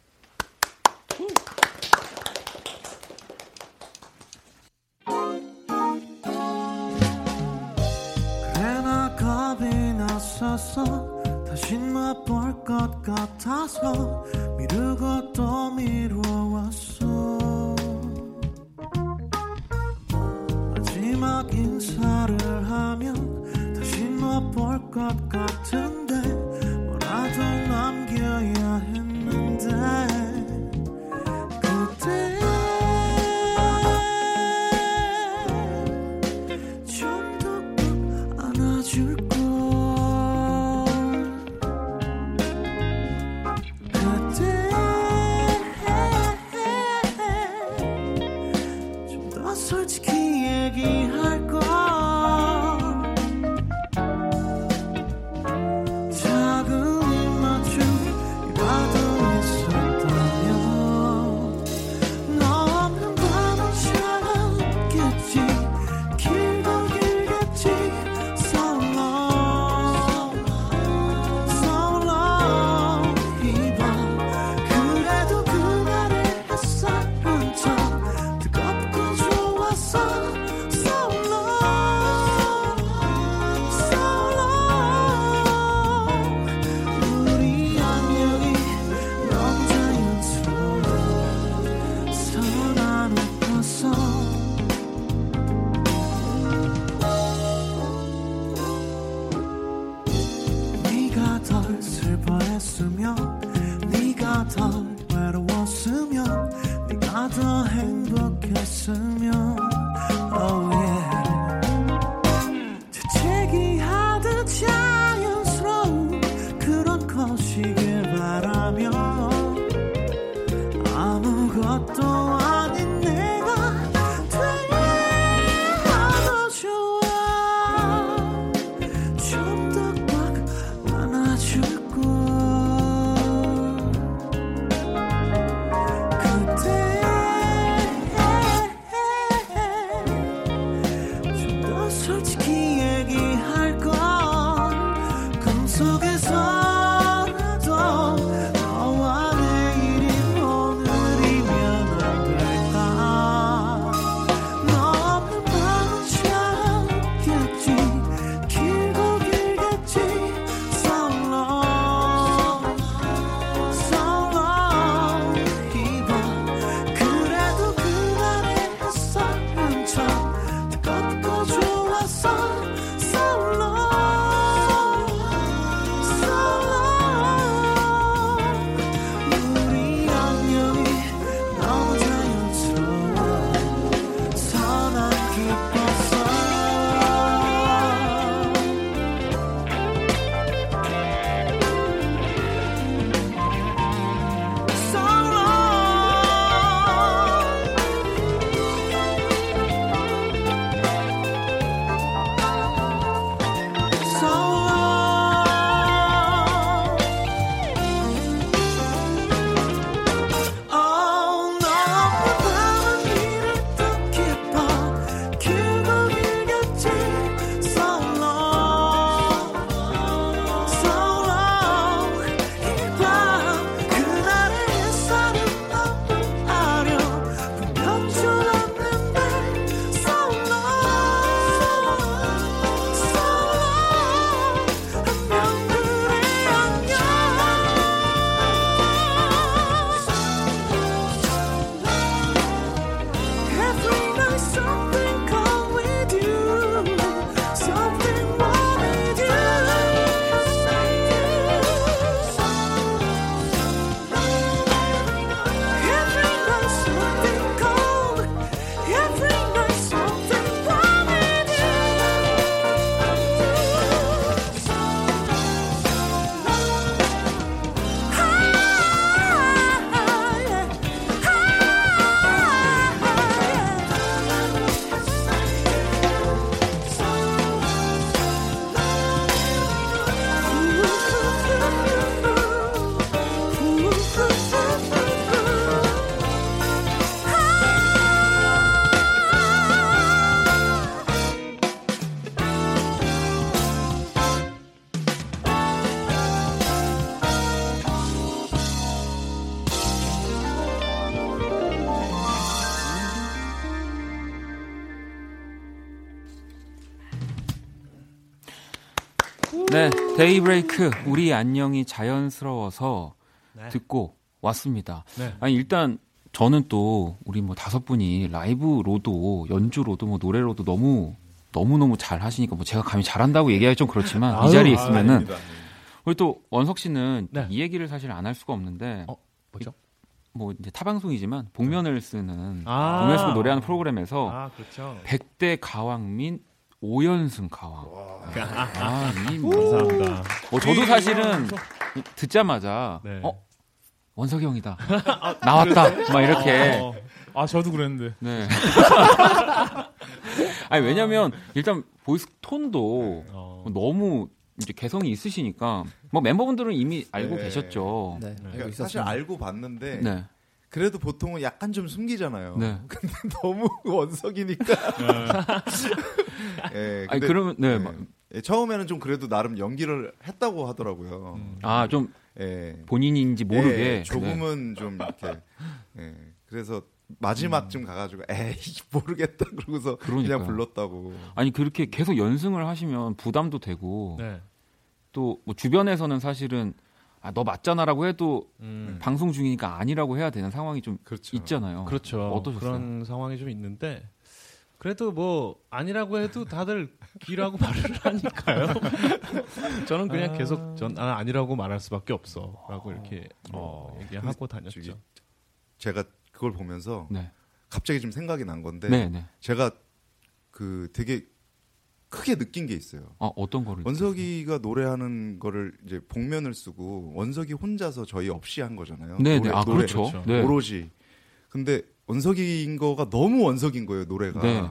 데이브레이크 우리 안녕이 자연스러워서 네. 듣고 왔습니다. 네. 아니 일단 저는 또 우리 뭐 다섯 분이 라이브로도 연주로도 뭐 노래로도 너무 너무 너무 잘 하시니까 뭐 제가 감히 잘한다고 얘기하기 좀 그렇지만 아유, 이 자리에 있으면은 아유, 우리 또 원석 씨는 네. 이 얘기를 사실 안 할 수가 없는데 어, 뭐죠? 뭐 이제 타방송이지만 복면을 쓰는 아~ 복면을 쓰고 노래하는 프로그램에서 아, 그렇죠. 100대 가왕민 5연승 가왕. 아, 님. 감사합니다. 뭐 저도 사실은 듣자마자 네. 어 원석이 형이다 아, 나왔다 그랬어요? 막 이렇게. 어, 아 저도 그랬는데. 네. 아니 왜냐면 일단 voice 톤도 어. 너무 이제 개성이 있으시니까 뭐 멤버분들은 이미 알고 네. 계셨죠. 네, 알고 그러니까 사실 알고 봤는데 네. 그래도 보통은 약간 좀 숨기잖아요. 네. 근데 너무 원석이니까. 예, 아니 그러면 네. 예, 막- 예, 처음에는 좀 그래도 나름 연기를 했다고 하더라고요. 아, 좀 예. 본인인지 모르게 예, 네. 조금은 좀 이렇게. 예. 그래서 마지막쯤 가가지고 에이 모르겠다 그러고서 그냥 그러니까요. 불렀다고. 아니 그렇게 계속 연승을 하시면 부담도 되고 네. 또뭐 주변에서는 사실은 아, 너 맞잖아라고 해도 음. 방송 중이니까 아니라고 해야 되는 상황이 좀 그렇죠. 있잖아요. 그렇죠. 어떠셨어요? 그런 상황이 좀 있는데 그래도 뭐 아니라고 해도 다들 기라고 말을 하니까요. 저는 그냥 계속 전 아, 아니라고 말할 수밖에 없어라고 이렇게 어, 얘기하고 다녔죠. 제가 그걸 보면서 네. 갑자기 좀 생각이 난 건데 네, 네. 제가 그 되게 크게 느낀 게 있어요. 아, 어떤 거를 원석이가 노래하는 거를 이제 복면을 쓰고 원석이 혼자서 저희 없이 한 거잖아요. 네, 노래- 네. 아, 노래. 그렇죠. 그렇죠. 네. 오로지. 근데 원석이인 거가 너무 원석인 거예요, 노래가. 네.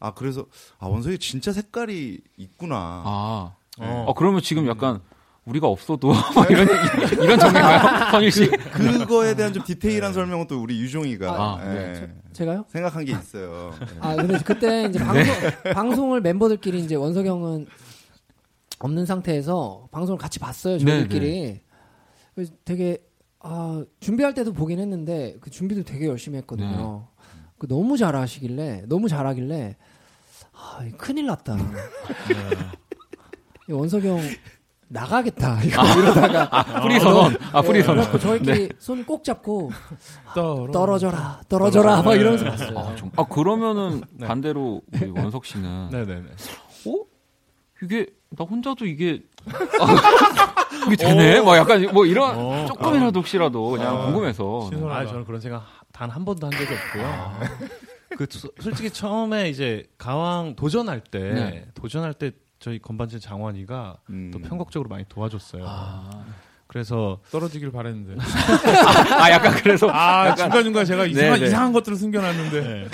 아, 그래서 아, 원석이 진짜 색깔이 있구나. 아. 어. 어, 그러면 지금 약간 우리가 없어도 막 이런 이런 정인가요? 선일 씨. 그거에 대한 좀 디테일한 설명은 또 우리 유종이가 아, 예, 제가요? 생각한 게 있어요. 예. 아 근데 그때 이제 방송 방송 을 멤버들끼리 이제 원석 형은 없는 상태에서 방송을 같이 봤어요 저희들끼리. 그래서 되게 아 준비할 때도 보긴 했는데 그 준비도 되게 열심히 했거든요. 그 너무 잘하시길래 너무 잘하길래 아 큰일 났다. 이 원석 형 나가겠다 이거 이러다가 아, 뿌리 선언. 아, 뿌리 네, 선언. 저희끼리 손꼭 잡고 떨어. 떨어져라 떨어져라 막 이러면서 봤어요. 아, 좀- 아, 그러면은 반대로 우리 원석 씨는 네네네. 어? 이게 나 혼자도 이게 아, 이게 되네? 막 약간 뭐 이런 어. 조금이라도 혹시라도 그냥 어. 궁금해서 네. 신선하다. 아, 저는 그런 생각 단 한 번도 한 적이 없고요. 그 소- 솔직히 처음에 이제 가왕 도전할 때 네. 도전할 때 저희 건반진 장원이가 음. 또 편곡적으로 많이 도와줬어요. 아, 그래서 떨어지길 바랬는데. 아 약간 그래서 아 중간 중간 제가 네, 이상한 네. 이상한 것들을 숨겨놨는데. 네.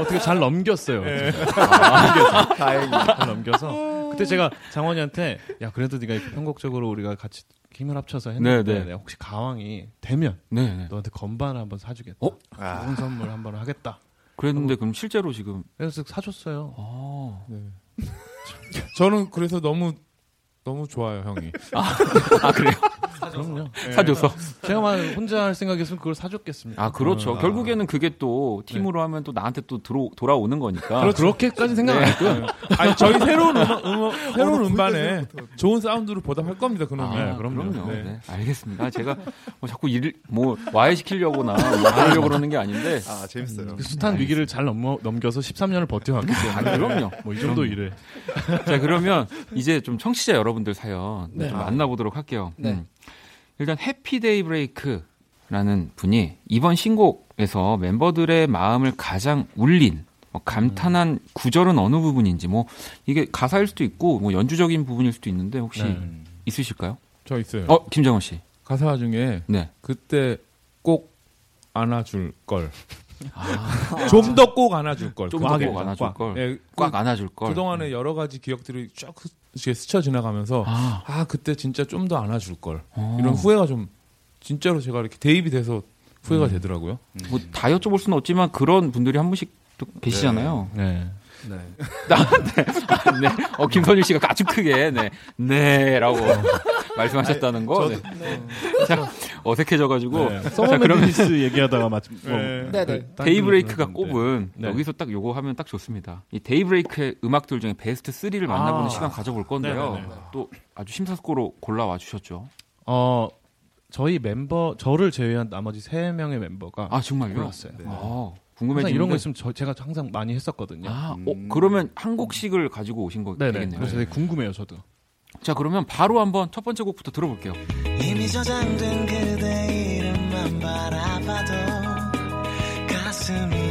어떻게 잘 넘겼어요. 네. 다행히. 잘 넘겨서 그때 제가 장원이한테 야 그래도 네가 이렇게 편곡적으로 우리가 같이 힘을 합쳐서 했는데 네, 네. 혹시 가왕이 되면 네, 네. 너한테 건반 한번 사주겠다. 어? 아, 좋은 선물 한번 하겠다. 그랬는데 그럼 실제로 지금 그래서 사줬어요. 아, 저는 그래서 너무 너무 좋아요 형이. 아 그래요? 그럼요. 사줘서 제가만 혼자 할 생각이었으면 그걸 사줬겠습니까? 아 그렇죠. 어, 결국에는 그게 또 팀으로 하면 또 나한테 또 들어 돌아오는 거니까. 그렇게까지 생각 안 했고요. 아니 저희 새로운 음악, 음악 새로운 음반에 좋은 사운드로 보답할 겁니다 그놈이. 아, 네, 그럼요. 그럼요. 네. 네, 알겠습니다. 제가 뭐 자꾸 일을 뭐 와해시키려고나 뭐 하려고 그러는 게 아닌데. 아, 재밌어요. 그 숱한 위기를 잘 넘어, 넘겨서 13년을 버텨왔기 때문에 아, 그럼요. 뭐 이 정도 일을 자 그러면 이제 좀 청취자 여러분 들 사연 네. 좀 만나보도록 할게요. 네. 음. 일단 해피데이 브레이크라는 분이 이번 신곡에서 멤버들의 마음을 가장 울린 뭐 감탄한 구절은 어느 부분인지 뭐 이게 가사일 수도 있고 뭐 연주적인 부분일 수도 있는데 혹시 네. 있으실까요? 저 있어요. 어 김정은 씨. 가사 중에 네. 그때 꼭 안아줄 걸. 좀더 꼭 안아줄 걸. 좀더 꽉, 꼭 안아줄 꽉. 걸. 예, 꽉 안아줄 걸. 그동안에 여러 가지 기억들이 쫙 스- 이렇게 스쳐 지나가면서 아, 아 그때 진짜 좀 더 안아줄 걸. 어. 이런 후회가 좀 진짜로 제가 이렇게 대입이 돼서 후회가 되더라고요. 뭐다 여쭤볼 수는 없지만 그런 분들이 한 분씩 또 계시잖아요. 네. 네. 아, 네. 어, 김선일 씨가 아주 크게, 네. 네 라고 말씀하셨다는 거. 네. 자, 어색해져가지고. 네. 자, Summer 그러면 Madness 얘기하다가 마침 뭐, 네. 네, 네. 딴 데이브레이크가 꼽은 네. 여기서 딱 요거 하면 딱 좋습니다. 이 데이브레이크의 음악들 중에 베스트 3를 만나보는 아. 시간 가져볼 건데요. 네네네. 또 아주 심사숙고로 골라와 주셨죠. 어 저희 멤버 저를 제외한 나머지 세 명의 멤버가 아, 정말요? 골랐어요. 아, 항상 궁금해지는데. 이런 거 있으면 저, 제가 항상 많이 했었거든요. 아, 어, 음. 그러면 한 곡씩을 가지고 오신 거 네네. 되겠네요. 그래서 되게 궁금해요, 저도. 자, 그러면 바로 한번 첫 번째 곡부터 들어볼게요. 이미 저장된 그대 이름만 바라봐도 가슴이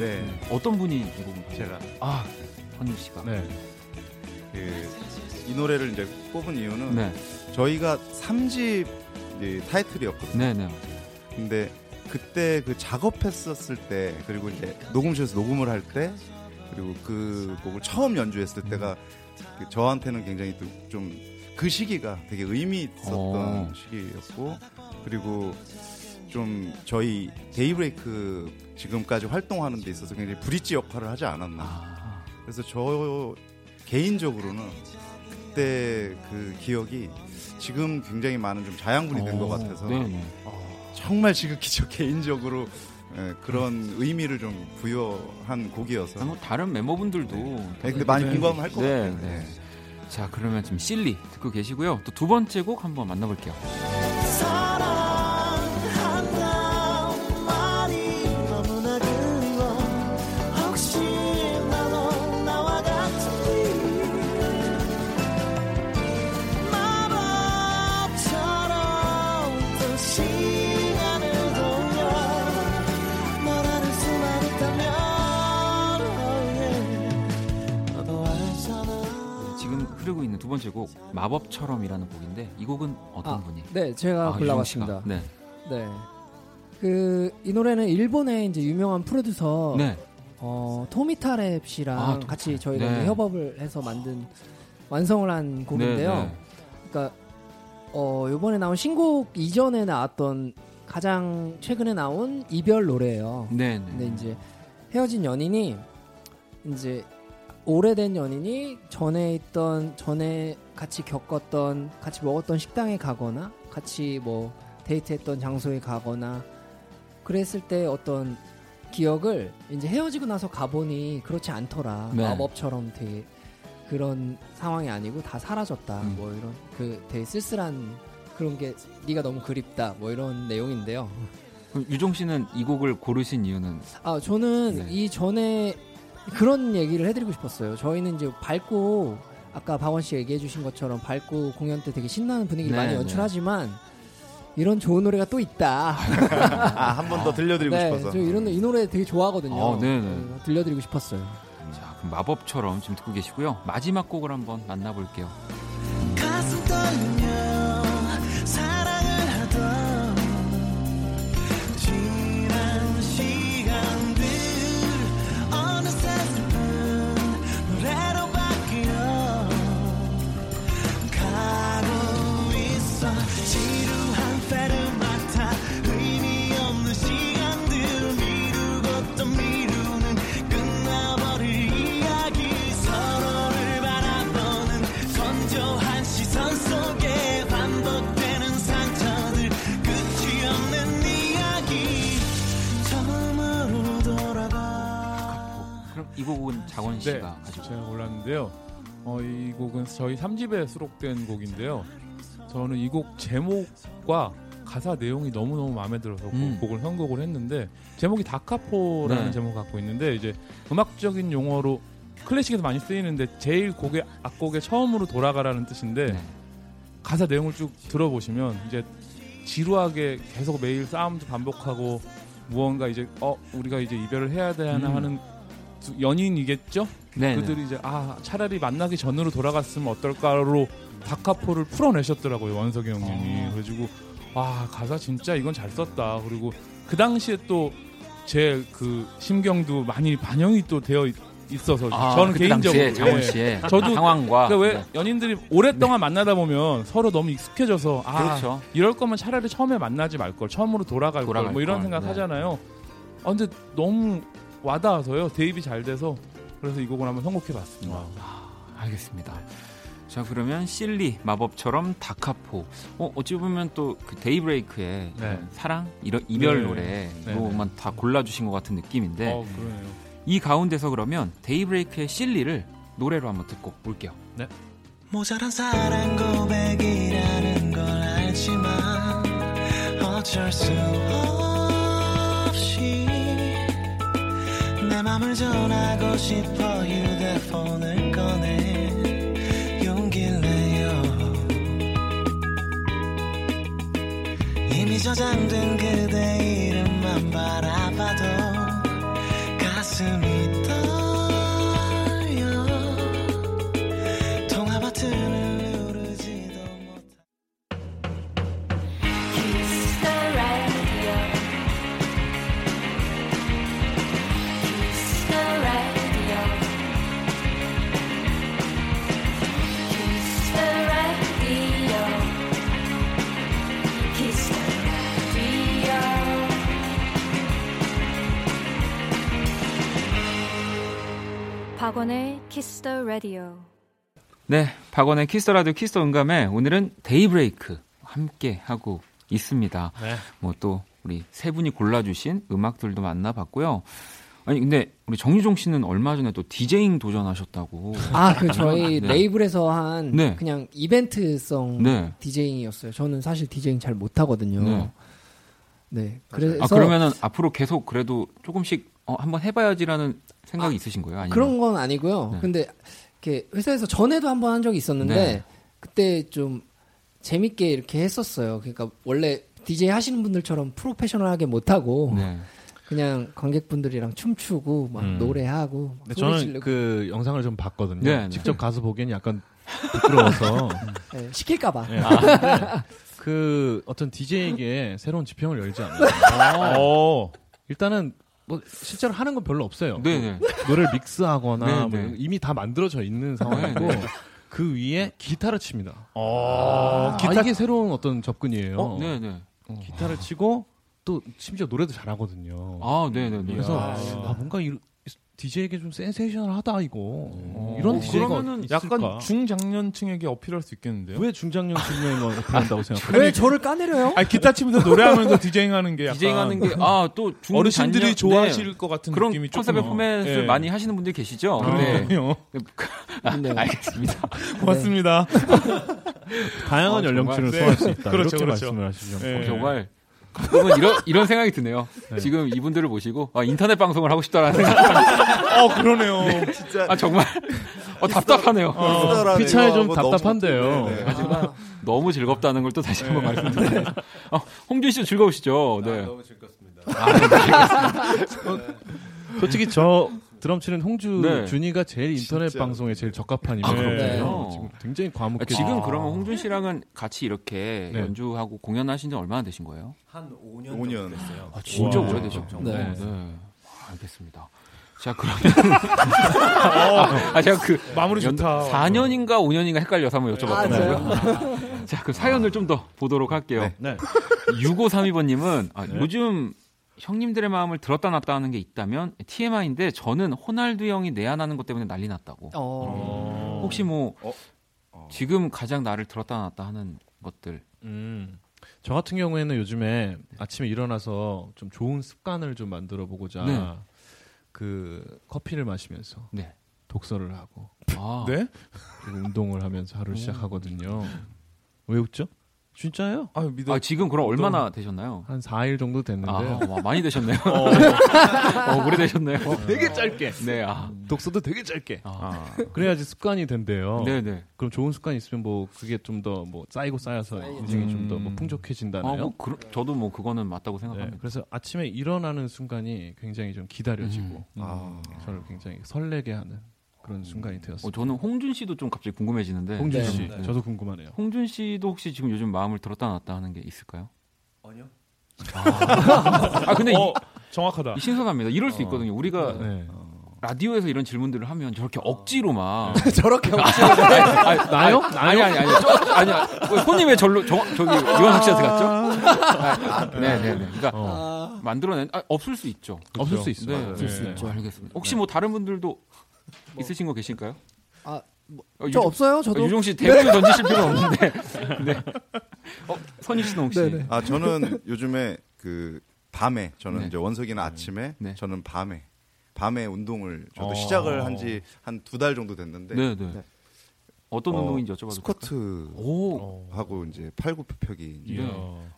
네. 어떤 분이 이 곡을 제가 아, 헌유 씨가. 네. 그, 이 노래를 이제 뽑은 이유는 네. 저희가 3집 타이틀이었거든요. 네, 네. 근데 그때 그 작업했었을 때 그리고 이제 녹음실에서 녹음을 할 때 그리고 그 곡을 처음 연주했을 때가 그 저한테는 굉장히 좀 그 시기가 되게 의미 있었던 어. 시기였고 그리고 좀 저희 데이브레이크 지금까지 활동하는 데 있어서 굉장히 브릿지 역할을 하지 않았나. 아, 그래서 저 개인적으로는 그때 그 기억이 지금 굉장히 많은 좀 자양분이 된것 어, 같아서 네, 네. 정말 지극히 저 개인적으로 예, 그런 의미를 좀 부여한 곡이어서 아, 뭐 다른 멤버분들도 네, 근데 많이 공감을 할것 네, 같아요. 네. 자, 그러면 지금 실리 듣고 계시고요. 또 두 번째 곡 한번 만나볼게요. 번째 곡 마법처럼이라는 곡인데 이 곡은 어떤 아, 분이? 네, 제가 아, 골라봤습니다. 네. 네. 그 이 노래는 일본의 이제 유명한 프로듀서 네. 어, 토미타랩 씨랑 아. 같이 저희가 네. 협업을 해서 만든 완성을 한 곡인데요. 네, 네. 그러니까 어, 요번에 나온 신곡 이전에 나왔던 가장 최근에 나온 이별 노래예요. 네, 네. 근데 이제 헤어진 연인이 이제 오래된 연인이 전에 있던 전에 같이 겪었던 같이 먹었던 식당에 가거나 같이 뭐 데이트했던 장소에 가거나 그랬을 때 어떤 기억을 이제 헤어지고 나서 가보니 그렇지 않더라 네. 마법처럼 되게 그런 상황이 아니고 다 사라졌다 음. 뭐 이런 그 되게 쓸쓸한 그런 게 네가 너무 그립다 뭐 이런 내용인데요. 그럼 유종 씨는 이 곡을 고르신 이유는 아 저는 네. 이 전에 그런 얘기를 해드리고 싶었어요. 저희는 이제 밝고 아까 박원 씨 얘기해주신 것처럼 밝고 공연 때 되게 신나는 분위기를 네, 많이 네. 연출하지만 이런 좋은 노래가 또 있다. 아, 한 번더 들려드리고 네, 싶어서. 저 이런 노- 이 노래 되게 좋아하거든요. 어, 네네. 어, 들려드리고 싶었어요. 자, 그럼 마법처럼 지금 듣고 계시고요. 마지막 곡을 한번 만나볼게요. 골랐는데요. 어, 이 곡은 저희 3집에 수록된 곡인데요. 저는 이 곡 제목과 가사 내용이 너무너무 마음에 들어서 그 음. 곡을 선곡을 했는데 제목이 다카포라는 네. 제목을 갖고 있는데 이제 음악적인 용어로 클래식에서 많이 쓰이는데 제일 곡의 악곡에 처음으로 돌아가라는 뜻인데 네. 가사 내용을 쭉 들어보시면 이제 지루하게 계속 매일 싸움도 반복하고 무언가 이제 어 우리가 이제 이별을 해야 되나 음. 하는 두- 연인이겠죠? 네, 네. 그들이 이제 아 차라리 만나기 전으로 돌아갔으면 어떨까로 다카포를 풀어내셨더라고요 원석이 형님이 아. 그래가지고 와 가사 진짜 이건 잘 썼다 그리고 그 당시에 또 제 그 심경도 많이 반영이 또 되어 있, 있어서 아, 저는 개인적으로 당시에 장원 예. 씨의 저도 상황과 그러니까 왜 네. 연인들이 오랫동안 만나다 보면 서로 너무 익숙해져서 아 그렇죠. 이럴 거면 차라리 처음에 만나지 말 걸 처음으로 돌아갈 걸 돌아갈 뭐 이런 걸, 생각 네. 하잖아요. 아 근데 너무 와닿아서요 대입이 잘 돼서 그래서 이 곡을 한번 선곡해봤습니다. 알겠습니다. 자 그러면 Silly 마법처럼 다카포 어, 어찌 보면 또 그 데이브레이크의 네. 사랑 이런 이별 네. 노래로만 다 골라주신 것 같은 느낌인데 어 그러네요. 이 가운데서 그러면 데이브레이크의 Silly를 노래로 한번 듣고 올게요. 모자란 사랑 고백이라는 걸 알지만 어쩔 수 없이 내 맘을 전하고 싶어 휴대폰을 꺼내 용기를 내요. 이미 저장된 그대 이름만 바라봐도 가슴이 박원의 Kiss the Radio. 네, 박원의 Kiss Radio 키스 음감회 오늘은 데이브레이크 함께 하고 있습니다. 네. 뭐 또 우리 세 분이 골라주신 음악들도 만나봤고요. 아니 근데 우리 정유종 씨는 얼마 전에 또 디제잉 도전하셨다고. 아, 그 저희 네. 레이블에서 한 네. 그냥 이벤트성 네. DJing이었어요. 저는 사실 디제잉 잘 못하거든요. 네. 네. 그래서 아 그러면은 앞으로 계속 그래도 조금씩 어, 한번 해봐야지라는 생각이 있으신 거예요? 아니면? 그런 건 아니고요. 네. 근데 이렇게 회사에서 전에도 한번 한 적이 있었는데 네. 그때 좀 재밌게 이렇게 했었어요. 그러니까 원래 DJ 하시는 분들처럼 프로페셔널하게 못 하고 네. 그냥 관객분들이랑 춤추고 막 음. 노래하고 막 저는 지르고 그 영상을 좀 봤거든요. 네, 네. 직접 가서 보기엔 약간 부끄러워서. 네, 시킬까봐. 네, 근데 그 어떤 DJ에게 새로운 지평을 열지 않아요. 어. 일단은 뭐 실제로 하는 건 별로 없어요. 네, 네. 뭐 노래를 믹스하거나 네, 뭐 네. 이미 다 만들어져 있는 상황이고 네, 네. 그 위에 기타를 칩니다. 어. 아, 기타 이게 새로운 어떤 접근이에요. 어, 네, 네. 기타를 치고 또 심지어 노래도 잘하거든요. 아, 네, 네, 네. 그래서 아. 아, 뭔가 이, DJ에게 좀 센세이셔널하다 이거. 어, 이런 DJ가 그러면은 약간 중장년층에게 어필할 수 있겠는데요? 왜 중장년 측면을 어필한다고 생각해요? 왜 저를 까내려요? 아니 기타 치면서 노래하면서 디제잉하는 게 약간 디제잉하는 게 아 또 어르신들이 좋아하실 것 같은 그런 느낌이 컨셉의 포맷을 예. 많이 하시는 분들이 계시죠. 네. 그래요. 아, 네. 알겠습니다. 고맙습니다. 다양한 어, 연령층을 정말. 소화할 수 있다. 그렇죠, 이렇게 그렇죠. 말씀을 하시죠. 예. 어, 정말 가끔은 이런 이런 생각이 드네요. 네. 지금 이분들을 보시고 아, 인터넷 방송을 하고 싶다라는 생각. 어 그러네요. 진짜 아 정말 어, 답답하네요. 어, 피차에 좀 너무 답답한데요. 네, 네. 하지만 너무 즐겁다는 걸 또 다시 한번 네. 말씀드립니다. 어, 홍준 씨도 즐거우시죠? 네. 너무 즐겁습니다. 솔직히 저 드럼 치는 홍주 네. 준이가 제일 인터넷 진짜. 방송에 제일 적합한 아, 인물이에요. 그렇군요. 지금 굉장히 과묵해. 아, 지금 그러면 홍준 씨랑은 같이 이렇게 네. 연주하고 공연하신 지 얼마나 되신 거예요? 한 5년, 5년. 정도 됐어요. 아, 진짜 와. 오래되셨죠. 네. 아, 알겠습니다. 자, 그러면. 아, 제가 그. 마무리 연- 좋다. 4년인가 5년인가 헷갈려서 한번 아, 여쭤봤거든요. 자, 그 사연을 좀 더 보도록 할게요. 네. 6532번님은 아, 네. 요즘 형님들의 마음을 들었다 놨다 하는 게 있다면 TMI인데 저는 호날두 형이 내한하는 것 때문에 난리 났다고. 어. 혹시 뭐 어? 어. 지금 가장 나를 들었다 놨다 하는 것들. 음. 저 같은 경우에는 요즘에 아침에 일어나서 좀 좋은 습관을 좀 만들어 보고자 네. 그 커피를 마시면서 네. 독서를 하고 아, 네? 그리고 운동을 하면서 하루를 시작하거든요. 왜 웃죠? 진짜예요? 아 믿어. 아, 지금 그럼 얼마나 되셨나요? 한 4일 정도 아, 됐는데 와, 많이 되셨네요. 어, 오래 되셨네요. 되게 짧게 네, 아. 독서도 되게 짧게 아. 그래야지 습관이 된대요. 네네. 그럼 좋은 습관이 있으면 뭐 그게 좀 더 뭐 쌓이고 쌓여서 인생이 좀 더뭐 음. 풍족해진다나요? 아, 뭐, 그, 저도 뭐 그거는 맞다고 네, 생각합니다. 그래서 아침에 일어나는 순간이 굉장히 좀 기다려지고 음. 아. 저를 굉장히 설레게 하는 그런 순간이 되었습니다. 어, 저는 홍준 씨도 좀 갑자기 궁금해지는데. 홍준 네. 씨, 네. 저도 궁금하네요. 홍준 씨도 혹시 지금 요즘 마음을 들었다 놨다 하는 게 있을까요? 아니요. 아, 근데 어, 정확하다. 이, 신선합니다. 이럴 수 있거든요. 우리가 네. 라디오에서 이런 질문들을 하면 저렇게 억지로 막. 저렇게 없이 아니, 나요? 아니, 아니, 아니. 저, 아니야. 왜 손이 왜 절로, 저, 저기, 이완석 씨한테 갔죠? 아, 네네네. 그러니까 어. 만들어낸, 아, 없을 수 있죠. 없을 그렇죠. 수 있어요. 네, 없을 수 네. 있죠. 알겠습니다. 혹시 뭐 다른 분들도 있으신 거 계실까요? 아, 뭐, 어, 저 유정- 없어요. 저도 어, 유정 씨 대본을 던지실 필요는 없는데. 네. 어, 선희 씨는 혹시? 네네. 아 저는 요즘에 그 밤에 저는 네. 이제 원석이는 아침에 네. 저는 밤에 밤에 운동을 저도 어. 시작을 한 지 한 두 달 정도 됐는데 네, 네. 어떤 어, 운동인지 여쭤봐도 될까요? 스쿼트 오. 하고 이제 팔굽혀펴기 이제 네.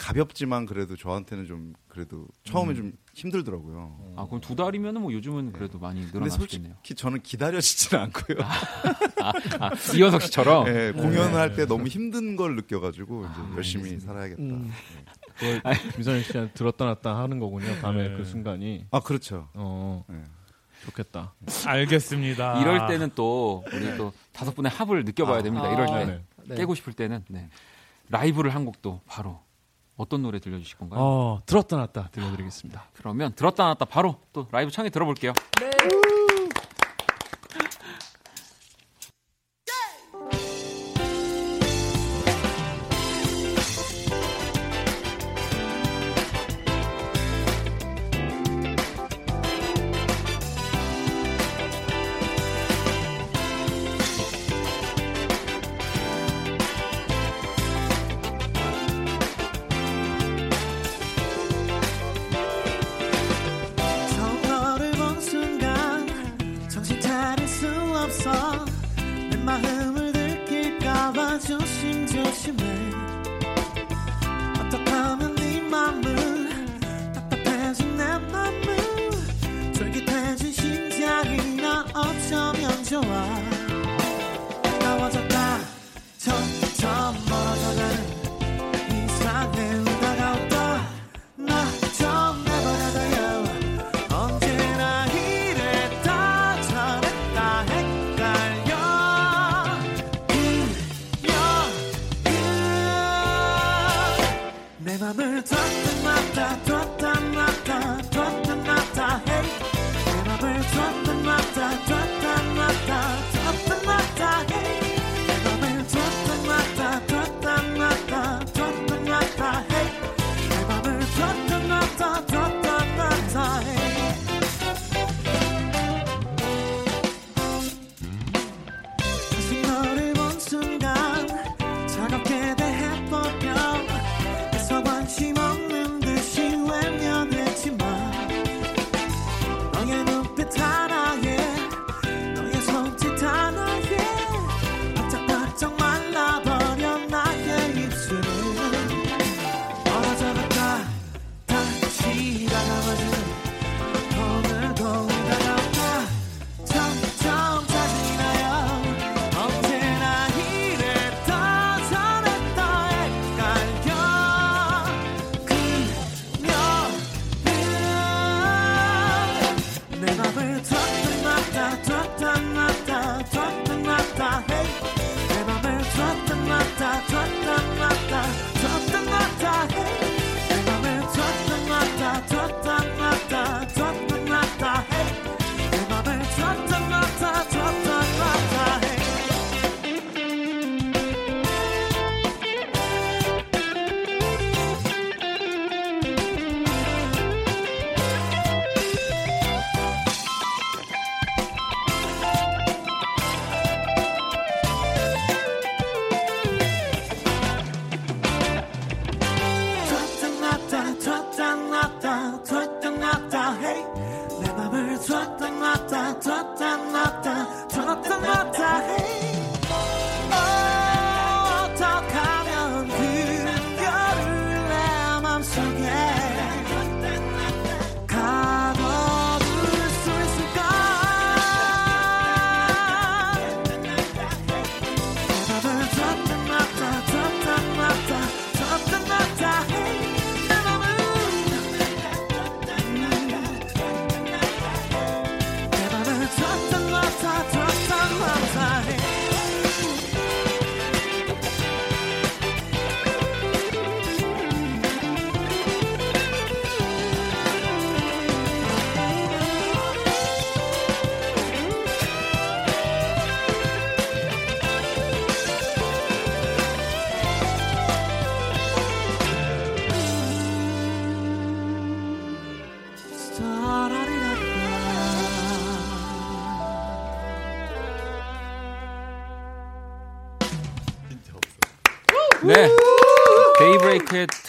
가볍지만 그래도 저한테는 좀 그래도 처음에 음. 좀 힘들더라고요. 아 그럼 두 달이면 뭐 요즘은 네. 그래도 네. 많이 늘어났겠네요. 솔직히 저는 기다려지지는 않고요. 아, 아, 아, 이현석 씨처럼 네, 네, 공연할 때 네. 너무 힘든 걸 느껴가지고 아, 이제 열심히 살아야겠다. 음. 네. 김선영 씨한테 들었다 놨다 하는 거군요. 밤에 네. 그 순간이. 아 그렇죠. 어. 좋겠다. 알겠습니다. 이럴 때는 또 우리 또 다섯 분의 합을 느껴봐야 아. 됩니다. 이럴 아, 때 깨고 싶을 때는 라이브를 한 곡도 바로 어떤 노래 들려주실 건가요? 어, 들었다 놨다 들려드리겠습니다. 아, 그러면 들었다 놨다 바로 또 라이브 창에 들어볼게요. 네.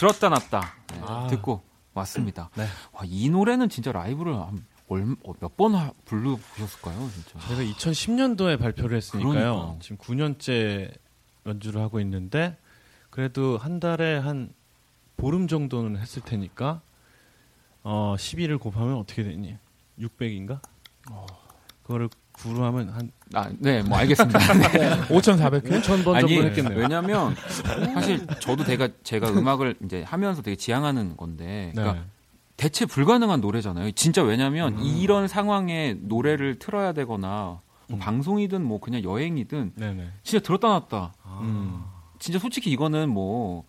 들었다 놨다 네, 아. 듣고 왔습니다. 네. 와, 이 노래는 진짜 라이브를 어, 몇번 불러 보셨을까요, 진짜? 제가 2010년도에 발표를 했으니까요. 그러니까. 지금 9년째 연주를 하고 있는데 그래도 한 달에 한 보름 정도는 했을 테니까 어, 12를 곱하면 어떻게 되니? 600인가? 어. 그거를 구루 하면 한 아, 네, 뭐 알겠습니다. 5,400회? 5,000번 아니, 했겠네요. 왜냐면 사실 저도 제가 제가 음악을 이제 하면서 되게 지향하는 건데 그러니까 네. 대체 불가능한 노래잖아요. 진짜 왜냐면 음. 이런 상황에 노래를 틀어야 되거나 뭐 음. 방송이든 뭐 그냥 여행이든 네네. 진짜 들었다 놨다. 아. 음. 진짜 솔직히 이거는 뭐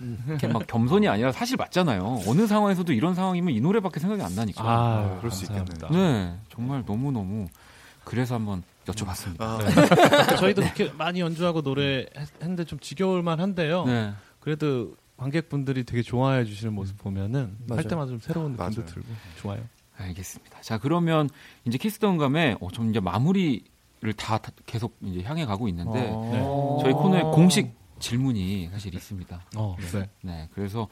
이렇게 막 겸손이 아니라 사실 맞잖아요. 어느 상황에서도 이런 상황이면 이 노래밖에 생각이 안 나니까. 아, 아 그럴 수 있겠네요. 네, 정말 너무 너무 그래서 한번 여쭤봤습니다. 아, 네. 저희도 그렇게 많이 연주하고 노래 했- 했는데 좀 지겨울 만 한데요. 네. 그래도 관객분들이 되게 좋아해 주시는 모습 보면은 맞아요. 할 때마다 좀 새로운 느낌도 맞아요. 들고 좋아요. 알겠습니다. 자, 그러면 이제 키스던 감에 어, 좀 이제 마무리를 다, 다 계속 이제 향해 가고 있는데 어. 저희 코너에 공식 질문이 사실 있습니다. 어, 네. 네, 그래서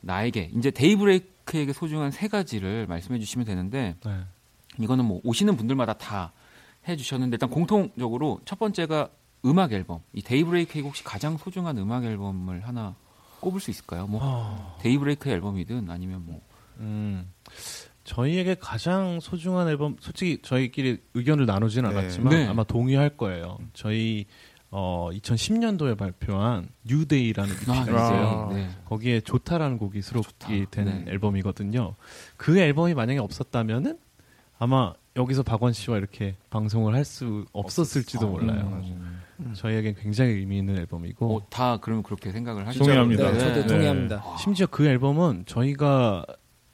나에게 이제 데이브레이크에게 소중한 세 가지를 말씀해 주시면 되는데 네. 이거는 뭐 오시는 분들마다 다 해주셨는데 일단 공통적으로 첫 번째가 음악 앨범. 이 데이브레이크에게 혹시 가장 소중한 음악 앨범을 하나 꼽을 수 있을까요? 뭐 어, 데이브레이크 앨범이든 아니면 뭐 음, 저희에게 가장 소중한 앨범, 솔직히 저희끼리 의견을 나누진 네. 않았지만 네. 아마 동의할 거예요. 저희 어, 2010년도에 발표한 New Day라는 아, EP가 있어요. 네. 거기에 좋다라는 곡이 수록이 좋다. 된 네. 앨범이거든요. 그 앨범이 만약에 없었다면은 아마 여기서 박원 씨와 이렇게 방송을 할 수 없었을지도 아, 몰라요. 음. 저희에겐 굉장히 의미 있는 앨범이고 어, 다 그럼 그렇게 생각을 하시죠? 동의합니다. 네, 저도 네. 동의합니다. 심지어 그 앨범은 저희가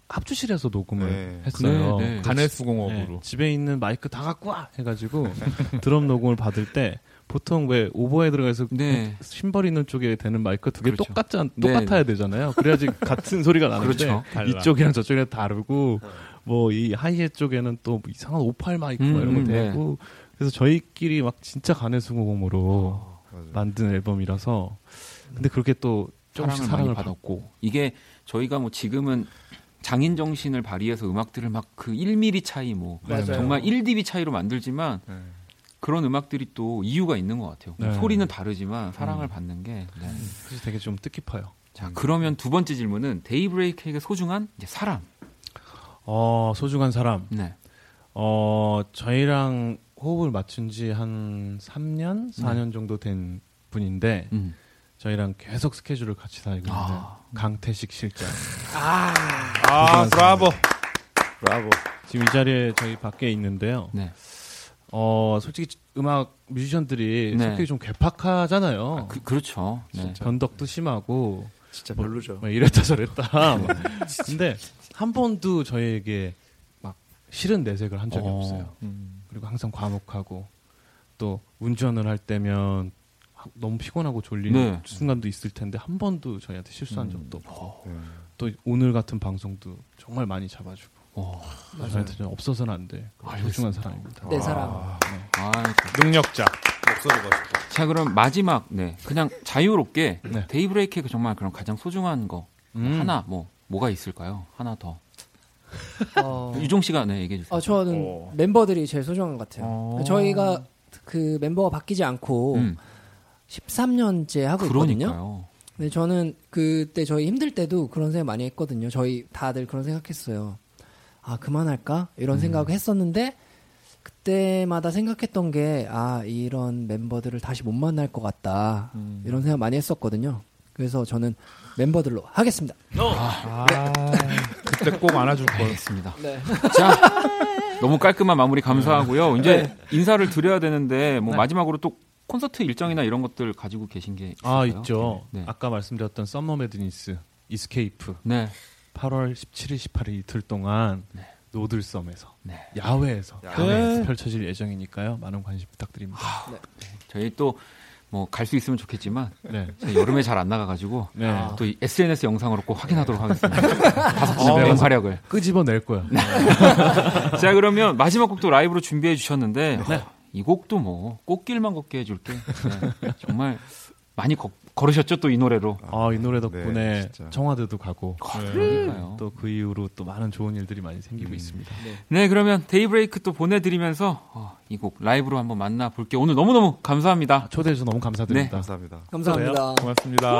합주실에서 녹음을 네. 했어요. 네, 네. 간의 네, 수공업으로. 집에 있는 마이크 다 갖고 와 해가지고 드럼 녹음을 받을 때 보통 왜 오버에 들어가서 네. 심벌 있는 쪽에 되는 마이크 두개 그렇죠. 똑같지 않, 네. 똑같아야 되잖아요. 그래야지 같은 소리가 나는데 그렇죠. 이쪽이랑 저쪽이랑 다르고 뭐 이 하이에 쪽에는 또뭐 이상한 오팔 마이크 뭐 이런 거 음, 네. 대고 그래서 저희끼리 막 진짜 간의 수공업으로 맞아요. 만든 앨범이라서 근데 그렇게 또 조금씩 사랑을, 사랑을, 받았고 이게 저희가 뭐 지금은 장인 정신을 발휘해서 음악들을 막 그 1mm 차이 뭐 맞아요. 정말 1dB 차이로 만들지만 네. 그런 음악들이 또 이유가 있는 것 같아요. 네. 소리는 다르지만 사랑을 음. 받는 게. 네. 그래서 되게 좀 뜻깊어요. 자 그러면 두 번째 질문은 데이브레이크에게 소중한 이제 사람. 어 소중한 사람 네. 어 저희랑 호흡을 맞춘 지 한 3년, 4년 정도 된 분인데 음. 저희랑 계속 스케줄을 같이 다니고 있는 아. 강태식 실장. 아, 브라보. 브라보. 지금 이 자리에 저희 밖에 있는데요. 네. 어 솔직히 음악 뮤지션들이 네. 성격이 좀 괴팍하잖아요. 그, 그렇죠. 네. 변덕도 심하고 진짜 별로죠. 막 이랬다 저랬다. 막. 근데 한 번도 저희에게 막 싫은 내색을 한 적이 어. 없어요. 음. 그리고 항상 과묵하고 또 운전을 할 때면 하- 너무 피곤하고 졸리는 네. 순간도 있을 텐데 한 번도 저희한테 실수한 음. 적도 없고 네. 또 오늘 같은 방송도 정말 많이 잡아주고 어. 저희한테 좀 없어서는 안 돼. 소중한 사람입니다. 내 사랑. 아, 능력자. 목소리 멋있고. 자 그럼 마지막 네 그냥 자유롭게 네. 데이브레이크가 정말 그런 가장 소중한 거 음. 하나 뭐 뭐가 있을까요? 하나 더 어, 유종 씨가 네 얘기해 주세요. 어, 저는 어. 멤버들이 제일 소중한 것 같아요. 어. 저희가 그 멤버가 바뀌지 않고 음, 13년째 하고 있거든요. 그러니까요. 근데 저는 그때 저희 힘들 때도 그런 생각 많이 했거든요. 저희 다들 그런 생각했어요. 아 그만할까 이런 생각을 했었는데 그때마다 생각했던 게 아 이런 멤버들을 다시 못 만날 것 같다 이런 생각 많이 했었거든요. 그래서 저는 멤버들로 하겠습니다. 아, 그때 꼭 안아줄 걸. 알겠습니다. 네. 자 너무 깔끔한 마무리 감사하고요. 이제 인사를 드려야 되는데 뭐 네. 마지막으로 또 콘서트 일정이나 이런 것들 가지고 계신 게 있을까요? 아 있죠. 네. 아까 말씀드렸던 Summer Madness Escape 네. 8월 17일 18일 이틀 동안 네. 노들섬에서 네. 야외에서 야외. 네, 펼쳐질 예정이니까요. 많은 관심 부탁드립니다. 저희 또 뭐 갈 수 있으면 좋겠지만 네. 여름에 잘 안 나가가지고 네. 또이 SNS 영상으로 꼭 확인하도록 하겠습니다. 다섯 시 어, 활약을. 끄집어낼 거야. 자 그러면 마지막 곡도 라이브로 준비해 주셨는데 어, 이 곡도 뭐 꽃길만 걷게 해줄게. 네, 정말 많이 거- 걸으셨죠 또 이 노래로. 아, 이 노래 덕분에 네, 진짜. 청와대도 가고 그러니까요. 또그 이후로 또 많은 좋은 일들이 많이 생기고 있습니다. 네 그러면 데이브레이크 또 보내드리면서 어, 이곡 라이브로 한번 만나 볼게요. 오늘 너무 너무 감사합니다. 초대해 주셔서 너무 감사드립니다. 감사합니다. 감사합니다. 고맙습니다.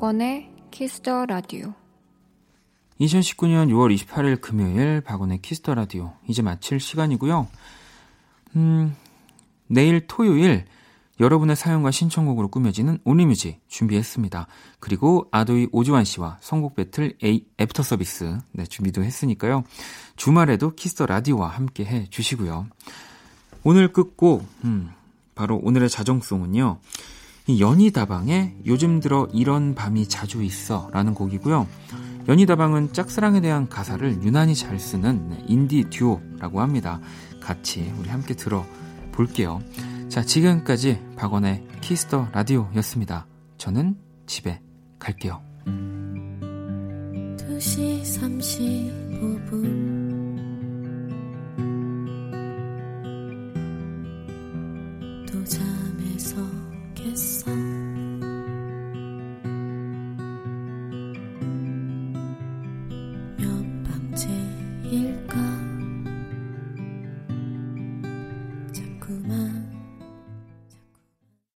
박원의 Kiss the Radio 2019년 6월 28일 금요일 박원의 Kiss the Radio 이제 마칠 시간이고요. 음, 내일 토요일 여러분의 사연과 신청곡으로 꾸며지는 Only Music 준비했습니다. 그리고 아도이 오주환 씨와 선곡 battle A 애프터 서비스 네, 준비도 했으니까요. 주말에도 Kiss the Radio와 함께 해 주시고요. 오늘 끝곡 음, 바로 오늘의 자정송은요. 이 연희다방의 요즘 들어 이런 밤이 자주 있어 라는 곡이고요. 연희다방은 짝사랑에 대한 가사를 유난히 잘 쓰는 네, 인디 듀오라고 합니다. 같이 우리 함께 들어볼게요. 자, 지금까지 박원의 Kiss the Radio였습니다. 저는 집에 갈게요. 2시 35분